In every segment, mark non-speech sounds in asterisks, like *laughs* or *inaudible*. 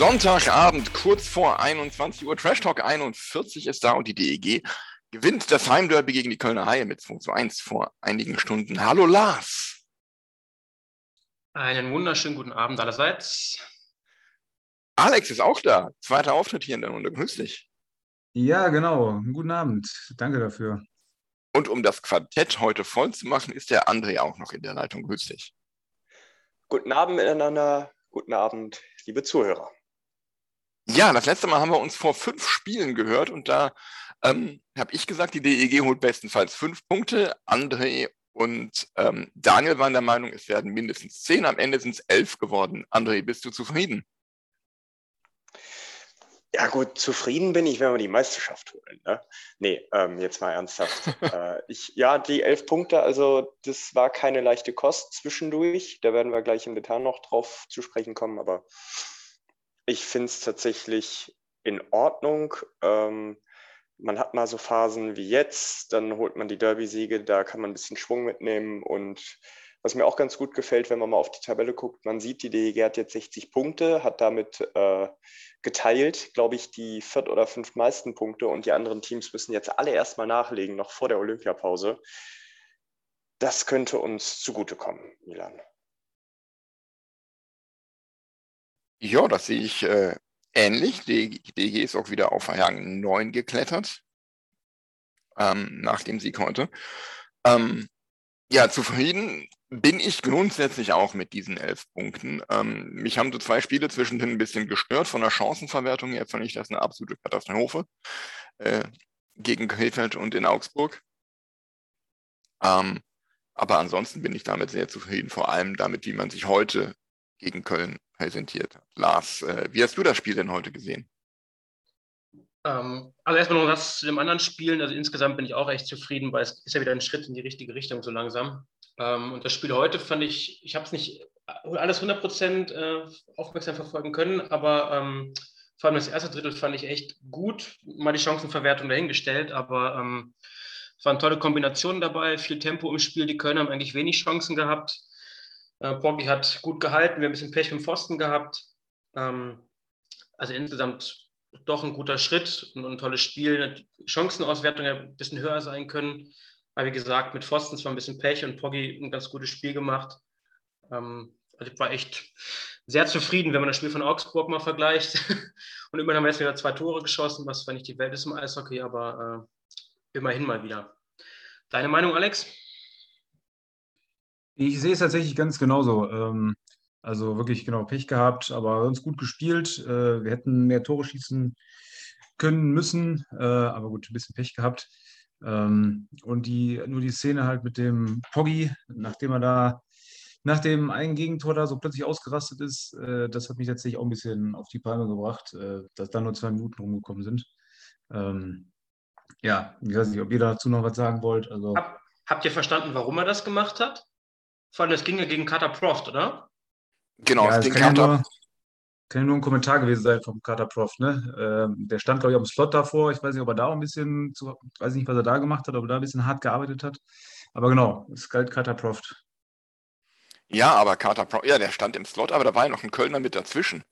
Sonntagabend, kurz vor 21 Uhr. Trash Talk 41 ist da und die DEG gewinnt das Heimderby gegen die Kölner Haie mit 2 zu 1 vor einigen Stunden. Hallo Lars. Einen wunderschönen guten Abend allerseits. Alex ist auch da. Zweiter Auftritt hier in der Runde. Grüß dich. Ja, genau. Guten Abend. Danke dafür. Und um das Quartett heute voll zu machen, ist der André auch noch in der Leitung. Grüß dich. Guten Abend miteinander. Guten Abend, liebe Zuhörer. Ja, das letzte Mal haben wir uns vor fünf Spielen gehört und da ähm, habe ich gesagt, die DEG holt bestenfalls fünf Punkte. André und ähm, Daniel waren der Meinung, es werden mindestens zehn. Am Ende sind es elf geworden. André, bist du zufrieden? Ja gut, zufrieden bin ich, wenn wir die Meisterschaft holen. Ne? Nee, ähm, jetzt mal ernsthaft. *laughs* äh, ich, ja, die elf Punkte, also das war keine leichte Kost zwischendurch. Da werden wir gleich im Detail noch drauf zu sprechen kommen, aber ich finde es tatsächlich in Ordnung. Ähm, man hat mal so Phasen wie jetzt, dann holt man die Derby-Siege, da kann man ein bisschen Schwung mitnehmen. Und was mir auch ganz gut gefällt, wenn man mal auf die Tabelle guckt, man sieht, die DEG hat jetzt 60 Punkte, hat damit äh, geteilt, glaube ich, die viert- oder fünf meisten Punkte und die anderen Teams müssen jetzt alle erstmal nachlegen, noch vor der Olympiapause. Das könnte uns zugutekommen, Milan. Ja, das sehe ich äh, ähnlich. DG ist auch wieder auf Rang 9 geklettert. Ähm, nach dem Sieg heute. Ähm, ja, zufrieden bin ich grundsätzlich auch mit diesen elf Punkten. Ähm, mich haben so zwei Spiele zwischendrin ein bisschen gestört von der Chancenverwertung her. Fand ich das eine absolute Katastrophe äh, gegen Krefeld und in Augsburg. Ähm, aber ansonsten bin ich damit sehr zufrieden, vor allem damit, wie man sich heute gegen Köln präsentiert hat. Lars, äh, wie hast du das Spiel denn heute gesehen? Ähm, also erstmal noch was zu den anderen Spielen. Also insgesamt bin ich auch echt zufrieden, weil es ist ja wieder ein Schritt in die richtige Richtung so langsam. Ähm, und das Spiel heute fand ich, ich habe es nicht alles 100% äh, aufmerksam verfolgen können, aber ähm, vor allem das erste Drittel fand ich echt gut. Mal die Chancenverwertung dahingestellt, aber ähm, es waren tolle Kombinationen dabei, viel Tempo im Spiel. Die Kölner haben eigentlich wenig Chancen gehabt. Äh, Poggi hat gut gehalten, wir haben ein bisschen Pech mit dem Pfosten gehabt. Ähm, also insgesamt doch ein guter Schritt und ein tolles Spiel. Chancenauswertung ja ein bisschen höher sein können. Aber wie gesagt, mit Pfosten zwar ein bisschen Pech und Poggi ein ganz gutes Spiel gemacht. Ähm, also ich war echt sehr zufrieden, wenn man das Spiel von Augsburg mal vergleicht. *laughs* und immerhin haben wir jetzt wieder zwei Tore geschossen, was zwar nicht die Welt ist im Eishockey, aber äh, immerhin mal wieder. Deine Meinung, Alex? Ich sehe es tatsächlich ganz genauso. Ähm, also wirklich genau Pech gehabt, aber uns gut gespielt. Äh, wir hätten mehr Tore schießen können müssen, äh, aber gut, ein bisschen Pech gehabt. Ähm, und die, nur die Szene halt mit dem Poggi, nachdem er da nach dem einen Gegentor da so plötzlich ausgerastet ist, äh, das hat mich tatsächlich auch ein bisschen auf die Palme gebracht, dass da nur zwei Minuten rumgekommen sind. Ähm, ja, ich weiß nicht, ob ihr dazu noch was sagen wollt. Also, Hab, habt ihr verstanden, warum er das gemacht hat? Vor allem, es ging ja gegen Carter Proft, oder? Genau, ja, es das ging kann ja, nur, kann ja nur ein Kommentar gewesen sein vom Carter Prof. Ne? Ähm, der stand, glaube ich, am Slot davor. Ich weiß nicht, ob er da auch ein bisschen, zu, weiß nicht, was er da gemacht hat, ob er da ein bisschen hart gearbeitet hat. Aber genau, es galt Carter Proft. Ja, aber Carter Pro, ja, der stand im Slot, aber da war ja noch ein Kölner mit dazwischen.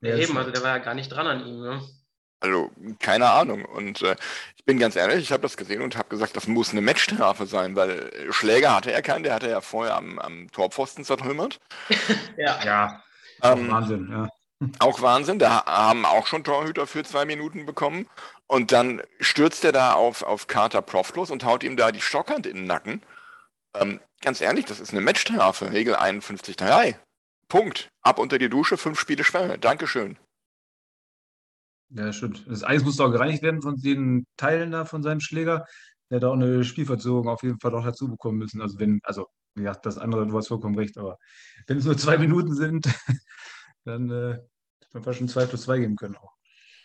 Ja, Eben, das- also der war ja gar nicht dran an ihm. Ne? Also, keine Ahnung. Und äh, ich bin ganz ehrlich, ich habe das gesehen und habe gesagt, das muss eine Matchstrafe sein, weil äh, Schläger hatte er keinen, der hatte ja vorher am, am Torpfosten zertrümmert. *laughs* Ja. ja, Ähm, Wahnsinn, ja. Auch Wahnsinn, da haben auch schon Torhüter für zwei Minuten bekommen. Und dann stürzt er da auf, auf Carter Proft los und haut ihm da die Stockhand in den Nacken. Ähm, ganz ehrlich, das ist eine Matchstrafe, Regel 51.3. Punkt. Ab unter die Dusche, fünf Spiele Sperre. Dankeschön. Ja, stimmt. Das Eis musste auch gereinigt werden von den Teilen da von seinem Schläger. Der hätte auch eine Spielverzögerung auf jeden Fall noch dazu bekommen müssen. Also wenn, also ja, das andere, du hast vollkommen recht, aber wenn es nur zwei *laughs* Minuten sind, *laughs* dann äh, hätte man fast schon 2 plus 2 geben können auch.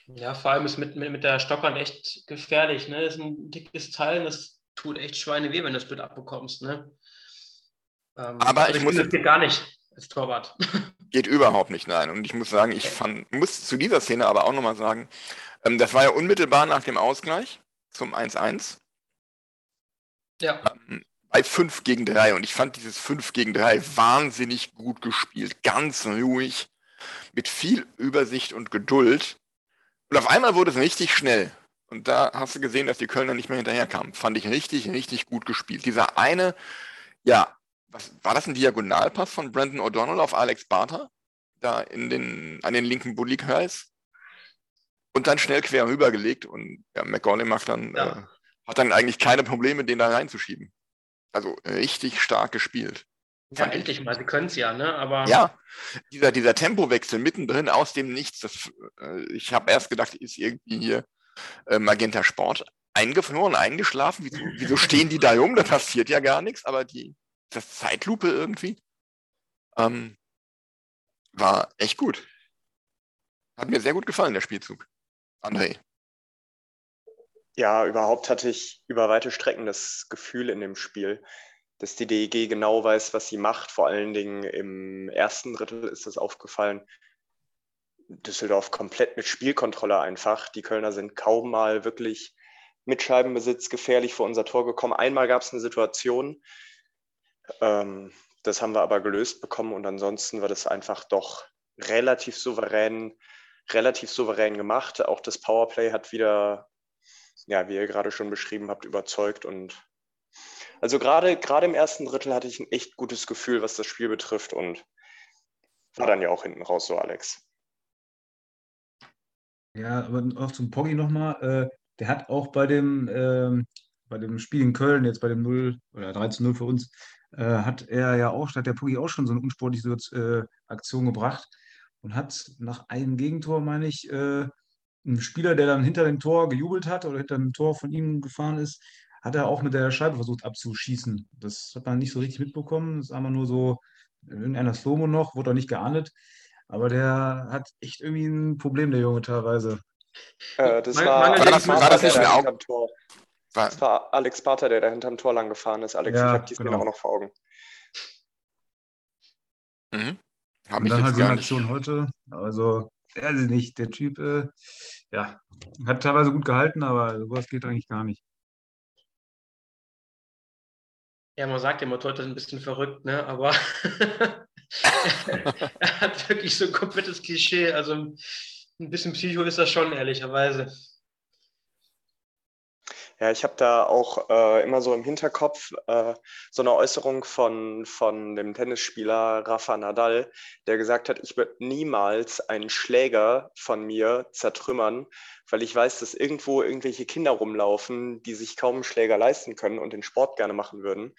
Ja, vor allem ist mit, mit, mit der Stockern echt gefährlich. Ne? Das ist ein dickes Teil, das tut echt Schweine weh, wenn du das Bild abbekommst. Ne? Ähm, Aber also ich muss- Das geht gar nicht als Torwart. *laughs* Geht überhaupt nicht, nein. Und ich muss sagen, ich fand, muss zu dieser Szene aber auch nochmal sagen, ähm, das war ja unmittelbar nach dem Ausgleich zum 1-1 ja. ähm, bei 5 gegen 3. Und ich fand dieses 5 gegen 3 wahnsinnig gut gespielt. Ganz ruhig, mit viel Übersicht und Geduld. Und auf einmal wurde es richtig schnell. Und da hast du gesehen, dass die Kölner nicht mehr hinterherkamen. Fand ich richtig, richtig gut gespielt. Dieser eine, ja, was, war das ein Diagonalpass von Brandon O'Donnell auf Alex Barter? Da in den, an den linken Bulli-Kreis? Und dann schnell quer rübergelegt und ja, McGonagall macht dann, Ja. äh, hat dann eigentlich keine Probleme, den da reinzuschieben. Also richtig stark gespielt. Ja, Fand ich. endlich mal. Sie können es ja, ne? Aber Ja, dieser, dieser Tempowechsel mittendrin aus dem Nichts, das, äh, ich habe erst gedacht, ist irgendwie hier äh, Magenta Sport eingefroren, eingeschlafen. Wieso, wieso stehen die da rum? Da passiert ja gar nichts, aber die, Zeitlupe irgendwie ähm, war echt gut. Hat mir sehr gut gefallen, der Spielzug. André. Ja, überhaupt hatte ich über weite Strecken das Gefühl in dem Spiel, dass die DEG genau weiß, was sie macht. Vor allen Dingen im ersten Drittel ist das aufgefallen. Düsseldorf komplett mit Spielkontrolle einfach. Die Kölner sind kaum mal wirklich mit Scheibenbesitz gefährlich vor unser Tor gekommen. Einmal gab es eine Situation, ähm, das haben wir aber gelöst bekommen und ansonsten war das einfach doch relativ souverän, relativ souverän gemacht. Auch das Powerplay hat wieder ja, wie ihr gerade schon beschrieben habt, überzeugt. Und also gerade, gerade im ersten Drittel hatte ich ein echt gutes Gefühl, was das Spiel betrifft und war dann ja auch hinten raus so, Alex. Ja, aber auch zum Poggi nochmal. Äh, der hat auch bei dem, ähm, bei dem Spiel in Köln, jetzt bei dem 0 oder 3 zu 0 für uns, hat er ja auch, hat der Poggi auch schon so eine unsportliche äh, Aktion gebracht und hat nach einem Gegentor, meine ich, äh, ein Spieler, der dann hinter dem Tor gejubelt hat oder hinter dem Tor von ihm gefahren ist, hat er auch mit der Scheibe versucht abzuschießen. Das hat man nicht so richtig mitbekommen. Das ist einmal nur so in irgendeiner Slow-Mo noch, wurde auch nicht geahndet. Aber der hat echt irgendwie ein Problem, der Junge teilweise. Äh, das war, Mangel- Alex War das- war das nicht ein Au- hinterm Tor. War, Das war Alex Barter, der da hinterm Tor lang gefahren ist. Alex, Ja, ich habe die Szene genau. auch noch vor Augen. mhm. Hab Und dann halt so gar eine nicht. Aktion heute. Also, er ist nicht. Der Typ, äh, ja, hat teilweise gut gehalten, aber sowas geht eigentlich gar nicht. Ja, man sagt ja immer, Torhüter sind ein bisschen verrückt, ne? aber *laughs* er hat wirklich so ein komplettes Klischee. Also ein bisschen Psycho ist das schon, ehrlicherweise. Ja, ich habe da auch äh, immer so im Hinterkopf äh, so eine Äußerung von, von dem Tennisspieler Rafa Nadal, der gesagt hat, ich würde niemals einen Schläger von mir zertrümmern, weil ich weiß, dass irgendwo irgendwelche Kinder rumlaufen, die sich kaum einen Schläger leisten können und den Sport gerne machen würden.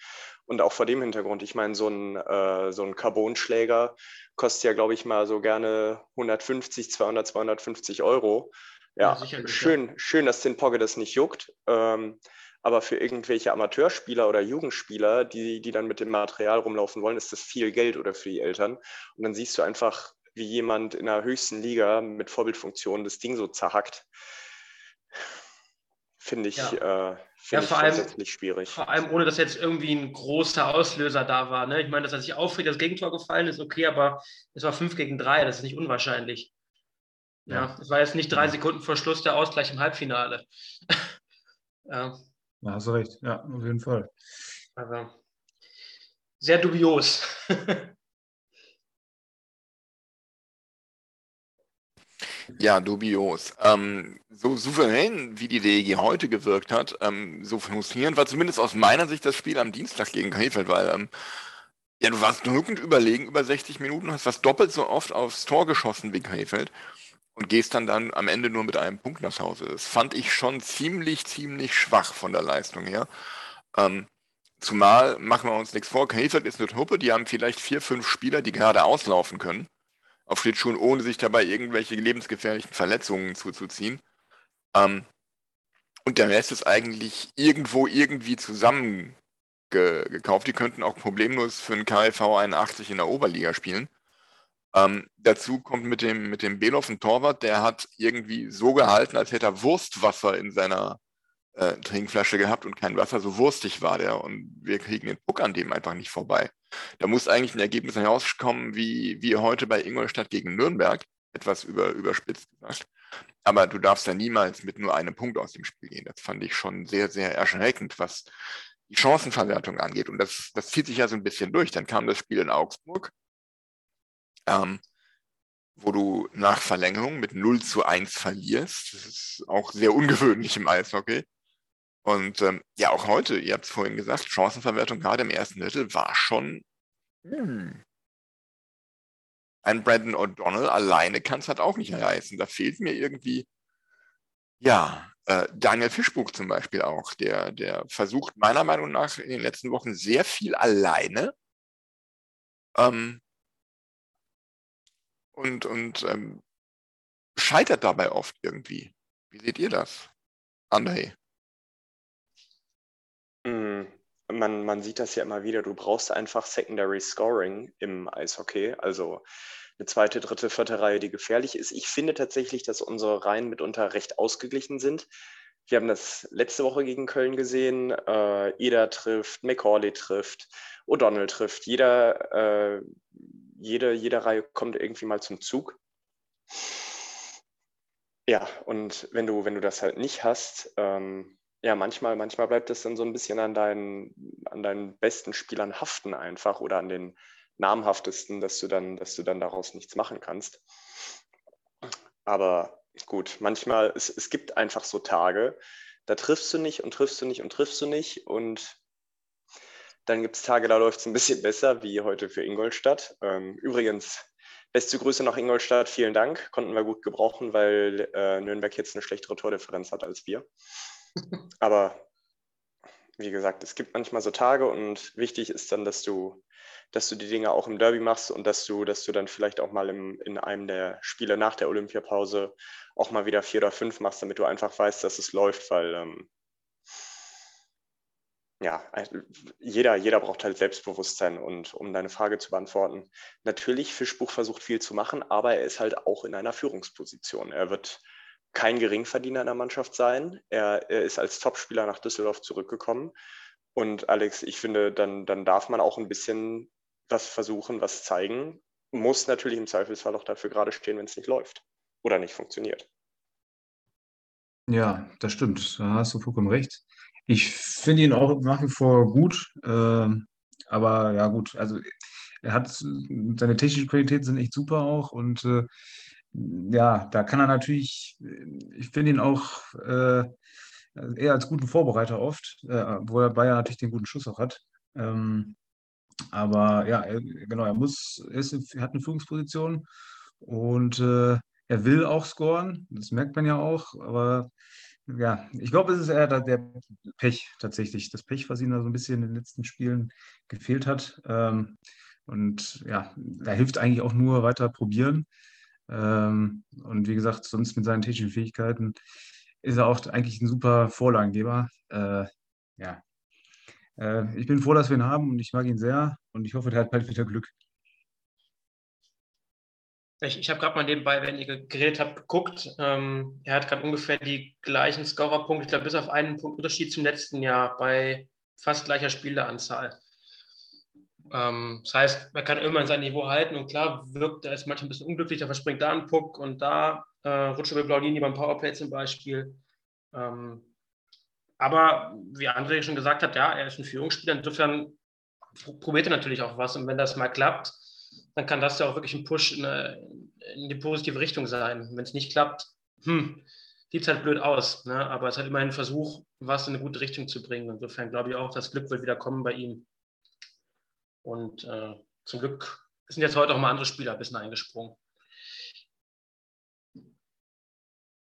Und auch vor dem Hintergrund, ich meine, so ein, äh, so ein Carbon-Schläger kostet ja, glaube ich, mal so gerne 150, 200, 250 Euro. Ja, Ja, sicherlich, ja. schön, schön, dass den Pogge das nicht juckt. Ähm, aber für irgendwelche Amateurspieler oder Jugendspieler, die, die dann mit dem Material rumlaufen wollen, ist das viel Geld oder für die Eltern. Und dann siehst du einfach, wie jemand in der höchsten Liga mit Vorbildfunktion das Ding so zerhackt. Finde ich, Ja. äh, finde Ja, ich vor allem- schwierig. Vor allem ohne, dass jetzt irgendwie ein großer Auslöser da war. Ne? Ich meine, dass er sich aufregt, das Gegentor gefallen ist, okay, aber es war 5 gegen 3, das ist nicht unwahrscheinlich. Ja, es war jetzt nicht drei Sekunden vor Schluss der Ausgleich im Halbfinale. *laughs* ja, Da hast du recht. Ja, auf jeden Fall. also sehr dubios. *laughs* Ja, dubios. Ähm, so souverän, wie die DEG heute gewirkt hat, ähm, so frustrierend war zumindest aus meiner Sicht das Spiel am Dienstag gegen Krefeld, weil ähm, ja, du warst drückend überlegen über 60 Minuten, hast fast doppelt so oft aufs Tor geschossen wie Krefeld und gehst dann dann am Ende nur mit einem Punkt nach Hause. Das fand ich schon ziemlich, ziemlich schwach von der Leistung her. Ähm, zumal, machen wir uns nichts vor, Krefeld ist eine Truppe, die haben vielleicht vier, fünf Spieler, die gerade auslaufen können auf Schlittschuhen, ohne sich dabei irgendwelche lebensgefährlichen Verletzungen zuzuziehen. Ähm, und der Rest ist eigentlich irgendwo irgendwie zusammengekauft. Die könnten auch problemlos für einen KLV 81 in der Oberliga spielen. Ähm, dazu kommt mit dem, mit dem Beloff ein Torwart, der hat irgendwie so gehalten, als hätte er Wurstwasser in seiner äh, Trinkflasche gehabt und kein Wasser, so wurstig war der. Und wir kriegen den Puck an dem einfach nicht vorbei. Da muss eigentlich ein Ergebnis herauskommen, wie, wie heute bei Ingolstadt gegen Nürnberg, etwas über, überspitzt gesagt. Aber du darfst da niemals mit nur einem Punkt aus dem Spiel gehen. Das fand ich schon sehr, sehr erschreckend, was die Chancenverwertung angeht. Und das, das zieht sich ja so ein bisschen durch. Dann kam das Spiel in Augsburg, ähm, wo du nach Verlängerung mit 0 zu 1 verlierst. Das ist auch sehr ungewöhnlich im Eishockey. Und ähm, ja, auch heute, ihr habt es vorhin gesagt, Chancenverwertung gerade im ersten Drittel war schon. Hm. Ein Brandon O'Donnell alleine kann es halt auch nicht reißen. Da fehlt mir irgendwie, ja, äh, Daniel Fischbuch zum Beispiel auch, der, der versucht meiner Meinung nach in den letzten Wochen sehr viel alleine. Ähm, und und ähm, scheitert dabei oft irgendwie. Wie seht ihr das, André? Mm, man, man sieht das ja immer wieder. Du brauchst einfach Secondary Scoring im Eishockey, also eine zweite, dritte, vierte Reihe, die gefährlich ist. Ich finde tatsächlich, dass unsere Reihen mitunter recht ausgeglichen sind. Wir haben das letzte Woche gegen Köln gesehen. Äh, Eder trifft, McCauley trifft, O'Donnell trifft. Jeder, äh, jede, jede Reihe kommt irgendwie mal zum Zug. Ja, und wenn du, wenn du das halt nicht hast, ähm, ja, manchmal, manchmal bleibt es dann so ein bisschen an deinen, an deinen besten Spielern haften einfach oder an den namhaftesten, dass du dann, dass du dann daraus nichts machen kannst. Aber gut, manchmal, es, es gibt einfach so Tage, da triffst du nicht und triffst du nicht und triffst du nicht und dann gibt es Tage, da läuft es ein bisschen *laughs* besser, wie heute für Ingolstadt. Ähm, übrigens, beste Grüße nach Ingolstadt, vielen Dank. Konnten wir gut gebrauchen, weil äh, Nürnberg jetzt eine schlechtere Tordifferenz hat als wir. *laughs* Aber wie gesagt, es gibt manchmal so Tage und wichtig ist dann, dass du, dass du die Dinge auch im Derby machst und dass du, dass du dann vielleicht auch mal im, in einem der Spiele nach der Olympiapause auch mal wieder vier oder fünf machst, damit du einfach weißt, dass es läuft, weil ähm, ja, jeder, jeder braucht halt Selbstbewusstsein und um deine Frage zu beantworten, natürlich, Fischbuch versucht viel zu machen, aber er ist halt auch in einer Führungsposition. Er wird kein Geringverdiener in der Mannschaft sein. Er, er ist als Topspieler nach Düsseldorf zurückgekommen. Und Alex, ich finde, dann, dann darf man auch ein bisschen was versuchen, was zeigen. Muss natürlich im Zweifelsfall auch dafür gerade stehen, wenn es nicht läuft oder nicht funktioniert. Ja, das stimmt. Da hast du vollkommen recht. Ich finde ihn auch nach wie vor gut. Äh, aber ja, gut, also er hat seine technischen Qualitäten sind echt super auch und äh, ja, da kann er natürlich, ich finde ihn auch äh, eher als guten Vorbereiter oft, äh, wobei er natürlich den guten Schuss auch hat. Ähm, aber ja, er, genau, er muss, er, ist, er hat eine Führungsposition und äh, er will auch scoren, das merkt man ja auch, aber ja, ich glaube, es ist eher der Pech tatsächlich, das Pech, was ihm da so ein bisschen in den letzten Spielen gefehlt hat. Ähm, und ja, da hilft eigentlich auch nur weiter probieren. Ähm, und wie gesagt, sonst mit seinen technischen Fähigkeiten ist er auch eigentlich ein super Vorlagengeber. Äh, ja. Äh, ich bin froh, dass wir ihn haben und ich mag ihn sehr und ich hoffe, der hat bald wieder Glück. Ich, ich habe gerade mal nebenbei, wenn ihr geredet habt, geguckt. Ähm, er hat gerade ungefähr die gleichen Scorerpunkte, ich glaube, bis auf einen Punkt Unterschied zum letzten Jahr bei fast gleicher Spieleranzahl. Ähm, das heißt, man kann irgendwann sein Niveau halten und klar wirkt er ist manchmal ein bisschen unglücklich, da verspringt da ein Puck und da äh, rutscht über Blaulini beim Powerplay zum Beispiel. Ähm, aber wie André schon gesagt hat, ja, er ist ein Führungsspieler, insofern probiert er natürlich auch was und wenn das mal klappt, dann kann das ja auch wirklich ein Push in, eine, in die positive Richtung sein. Wenn es nicht klappt, hm, sieht es halt blöd aus, ne? aber es hat immerhin ein Versuch, was in eine gute Richtung zu bringen. Insofern glaube ich auch, das Glück wird wieder kommen bei ihm. Und äh, zum Glück sind jetzt heute auch mal andere Spieler ein bisschen eingesprungen.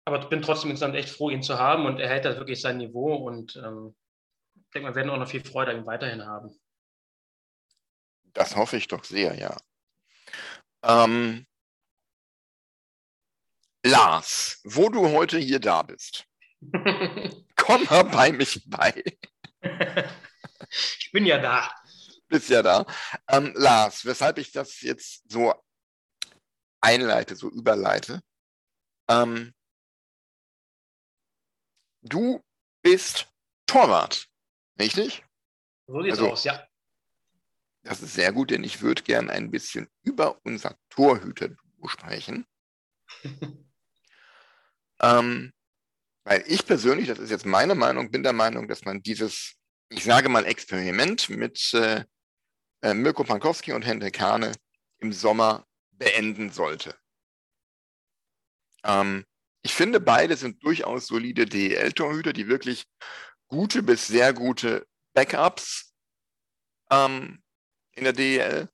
Aber ich bin trotzdem insgesamt echt froh, ihn zu haben und er hält da wirklich sein Niveau und ähm, ich denke, wir werden auch noch viel Freude an ihm weiterhin haben. Das hoffe ich doch sehr, ja. Ähm, Lars, wo du heute hier da bist, *laughs* komm mal bei mich bei. ich bin ja da. Bist ja da. Ähm, Lars, weshalb ich das jetzt so einleite, so überleite. Ähm, du bist Torwart, richtig? So sieht's Also- aus, ja. Das ist sehr gut, denn ich würde gern ein bisschen über unser Torhüter sprechen. *laughs* ähm, weil ich persönlich, das ist jetzt meine Meinung, bin der Meinung, dass man dieses, ich sage mal, Experiment mit äh, äh, Mirko Pankowski und Hendrik Hane im Sommer beenden sollte. Ähm, ich finde, beide sind durchaus solide DEL-Torhüter, die wirklich gute bis sehr gute Backups ähm, in der DEL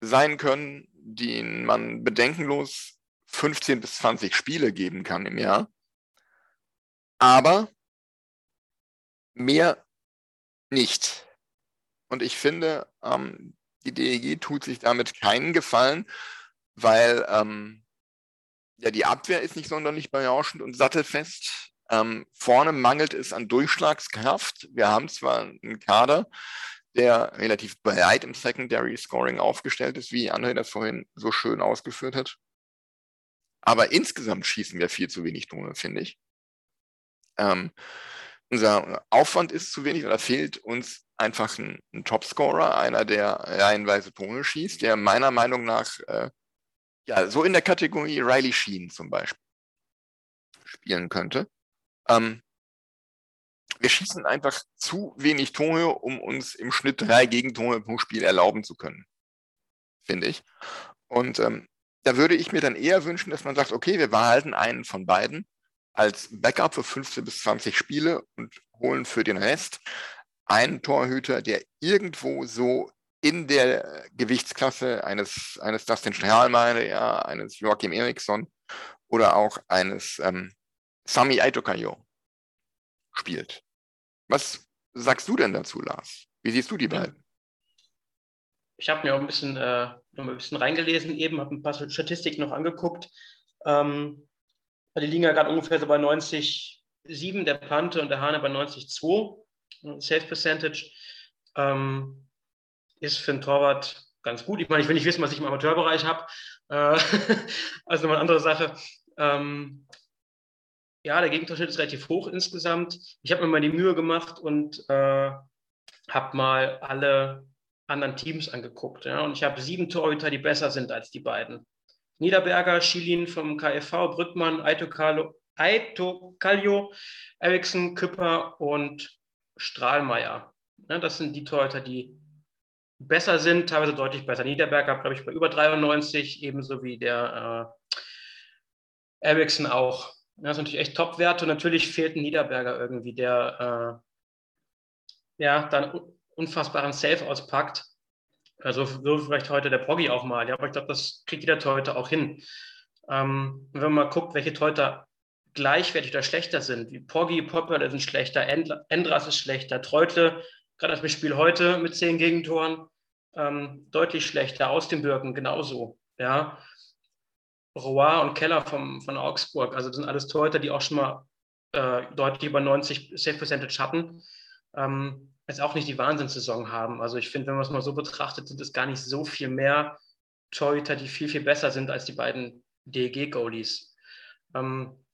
sein können, denen man bedenkenlos 15 bis 20 Spiele geben kann im Jahr. Aber mehr nicht. Und ich finde, ähm, die DEG tut sich damit keinen Gefallen, weil ähm, ja, die Abwehr ist nicht sonderlich berauschend und sattelfest. Ähm, vorne mangelt es an Durchschlagskraft. Wir haben zwar einen Kader, der relativ breit im Secondary Scoring aufgestellt ist, wie André das vorhin so schön ausgeführt hat. Aber insgesamt schießen wir viel zu wenig Tore, finde ich. Ähm, unser Aufwand ist zu wenig oder fehlt uns einfach ein, ein Topscorer, einer, der reihenweise Tore schießt, der meiner Meinung nach äh, ja, so in der Kategorie Riley Sheen zum Beispiel spielen könnte. Ähm, wir schießen einfach zu wenig Tore, um uns im Schnitt drei Gegentore pro Spiel erlauben zu können, finde ich. Und ähm, da würde ich mir dann eher wünschen, dass man sagt, okay, wir behalten einen von beiden als Backup für 15 bis 20 Spiele und holen für den Rest einen Torhüter, der irgendwo so in der Gewichtsklasse eines, eines Dustin Strahlmeier, eines Joachim Eriksson oder auch eines ähm, Sami Aitokayo spielt. Was sagst du denn dazu, Lars? Wie siehst du die beiden? Ich habe mir auch ein bisschen, äh, ein bisschen reingelesen eben, habe ein paar Statistiken noch angeguckt. Ähm, die liegen ja gerade ungefähr so bei 90,7 der Pante und der Hane bei 90,2. Safe Percentage ähm, ist für einen Torwart ganz gut. Ich meine, ich will nicht wissen, was ich im Amateurbereich habe. Äh, *laughs* also nochmal eine andere Sache. Ähm, ja, der Gegentorschnitt ist relativ hoch insgesamt. Ich habe mir mal die Mühe gemacht und äh, habe mal alle anderen Teams angeguckt. Ja? Und ich habe sieben Torhüter, die besser sind als die beiden. Niederberger, Schilin vom KFV, Brückmann, Aito Kallio, Eriksson, Küpper und Strahlmeier. Ja, das sind die Torhüter, die besser sind, teilweise deutlich besser. Niederberger, glaube ich, bei über 93, ebenso wie der äh, Eriksson auch. Das ist natürlich echt Top-Werte und natürlich fehlt ein Niederberger irgendwie, der äh, ja dann unfassbaren Safe auspackt. Also so vielleicht heute der Poggi auch mal. Ja, aber ich glaube, das kriegt jeder Torhüter auch hin. Ähm, wenn man mal guckt, welche Torhüter gleichwertig oder schlechter sind, wie Poggi, Popper sind schlechter, Endras ist schlechter, Treutle, gerade das Spiel heute mit zehn Gegentoren, ähm, deutlich schlechter, aus dem Birken genauso. Ja, Roy und Keller vom, von Augsburg. Also das sind alles Torhüter, die auch schon mal äh, deutlich über 90 Safe Percentage hatten. Ähm, jetzt auch nicht die Wahnsinnssaison haben. Also ich finde, wenn man es mal so betrachtet, sind es gar nicht so viel mehr Torhüter, die viel, viel besser sind als die beiden DEG-Goalies. Ähm,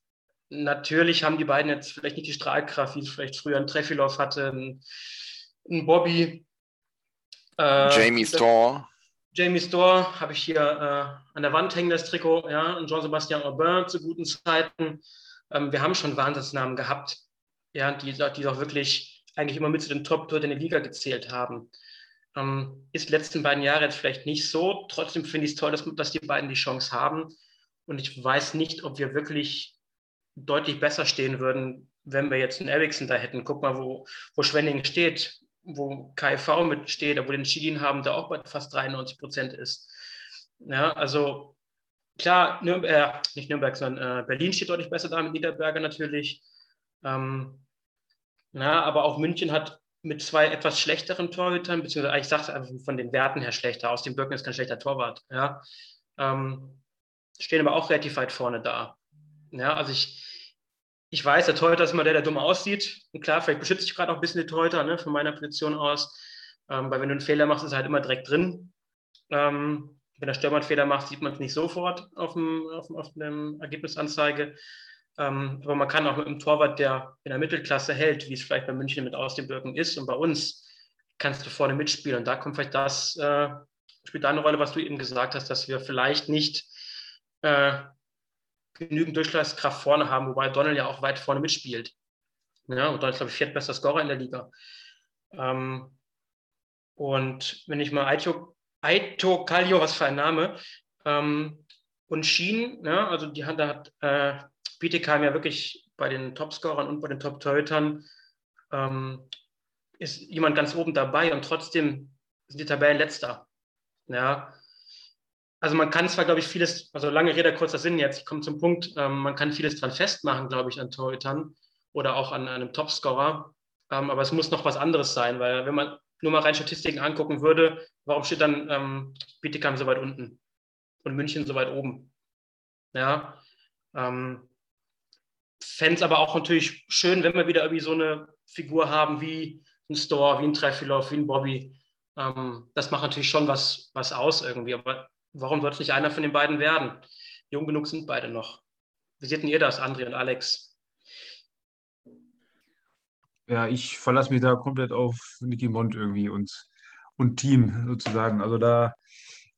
natürlich haben die beiden jetzt vielleicht nicht die Strahlkraft, wie es vielleicht früher ein Trefilov hatte, ein, ein Bobby. Äh, Jamie Storr. Jamie Storr habe ich hier äh, an der Wand hängen, das Trikot, ja, und Jean-Sebastian Aubin zu guten Zeiten. Ähm, wir haben schon Wahnsinnsnamen gehabt, ja, die, die doch wirklich eigentlich immer mit zu den Top-Torhütern der Liga gezählt haben. Ähm, ist die letzten beiden Jahre jetzt vielleicht nicht so. Trotzdem finde ich es toll, dass, dass die beiden die Chance haben. Und ich weiß nicht, ob wir wirklich deutlich besser stehen würden, wenn wir jetzt einen Ericsson da hätten. Guck mal, wo, wo Schwenning steht, wo KV mit steht, wo wir den Schilin haben, der auch bei fast 93 Prozent ist. Ja, also klar, Nürnberg, äh, nicht Nürnberg, sondern äh, Berlin steht deutlich besser da mit Niederberger natürlich. Ähm, na, aber auch München hat mit zwei etwas schlechteren Torhütern, beziehungsweise ich sage es einfach von den Werten her schlechter. Aus dem Birken ist kein schlechter Torwart. Ja. Ähm, stehen aber auch relativ weit vorne da. Ja, also ich, ich weiß, der Torhüter ist immer der, der dumm aussieht. Und klar, vielleicht beschütze ich gerade auch ein bisschen den Torhüter ne, von meiner Position aus. Ähm, weil wenn du einen Fehler machst, ist er halt immer direkt drin. Ähm, wenn der Stürmer einen Fehler macht, sieht man es nicht sofort auf dem, auf, auf dem Ergebnisanzeige. Ähm, aber man kann auch mit einem Torwart, der in der Mittelklasse hält, wie es vielleicht bei München mit Ausdebürgen ist und bei uns, kannst du vorne mitspielen. Und da kommt vielleicht das, äh, spielt da eine Rolle, was du eben gesagt hast, dass wir vielleicht nicht äh, genügend Durchschlagskraft vorne haben, wobei Donald ja auch weit vorne mitspielt. Ja, und Donald ist, glaube ich, viertbester Scorer in der Liga. Ähm, und wenn ich mal Aito, Aito Kallio, was für ein Name, ähm, und Schien, ja, also die da hat äh, Bietigheim ja wirklich bei den Topscorern und bei den Top-Torhütern ähm, ist jemand ganz oben dabei und trotzdem sind die Tabellen letzter. Ja. Also man kann zwar, glaube ich, vieles, also lange Rede, kurzer Sinn jetzt, ich komme zum Punkt, ähm, man kann vieles dran festmachen, glaube ich, an Torhütern oder auch an, einem Topscorer, ähm, aber es muss noch was anderes sein, weil wenn man nur mal rein Statistiken angucken würde, warum steht dann ähm, Bietigheim so weit unten und München so weit oben? Ja, ähm, fände es aber auch natürlich schön, wenn wir wieder irgendwie so eine Figur haben wie ein Store, wie ein Treffilov, wie ein Bobby. Ähm, das macht natürlich schon was, was aus irgendwie. Aber warum soll es nicht einer von den beiden werden? Jung genug sind beide noch. Wie seht ihr das, André und Alex? Ja, ich verlasse mich da komplett auf Nicky Mond irgendwie und, und Team sozusagen. Also da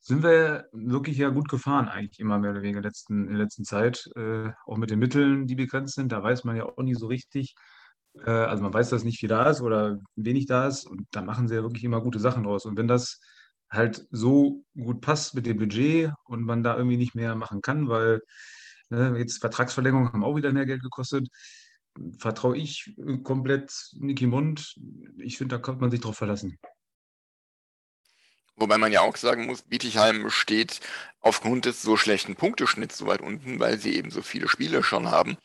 sind wir wirklich ja gut gefahren, eigentlich immer mehr oder weniger in der letzten, in der letzten Zeit. Äh, auch mit den Mitteln, die begrenzt sind, da weiß man ja auch nie so richtig. Äh, also man weiß, dass nicht viel da ist oder wenig da ist und da machen sie ja wirklich immer gute Sachen draus. Und wenn das halt so gut passt mit dem Budget und man da irgendwie nicht mehr machen kann, weil ne, jetzt Vertragsverlängerungen haben auch wieder mehr Geld gekostet, vertraue ich komplett Niki Mund. Ich finde, da kann man sich drauf verlassen. Wobei man ja auch sagen muss, Bietigheim steht aufgrund des so schlechten Punkteschnitts so weit unten, weil sie eben so viele Spiele schon haben.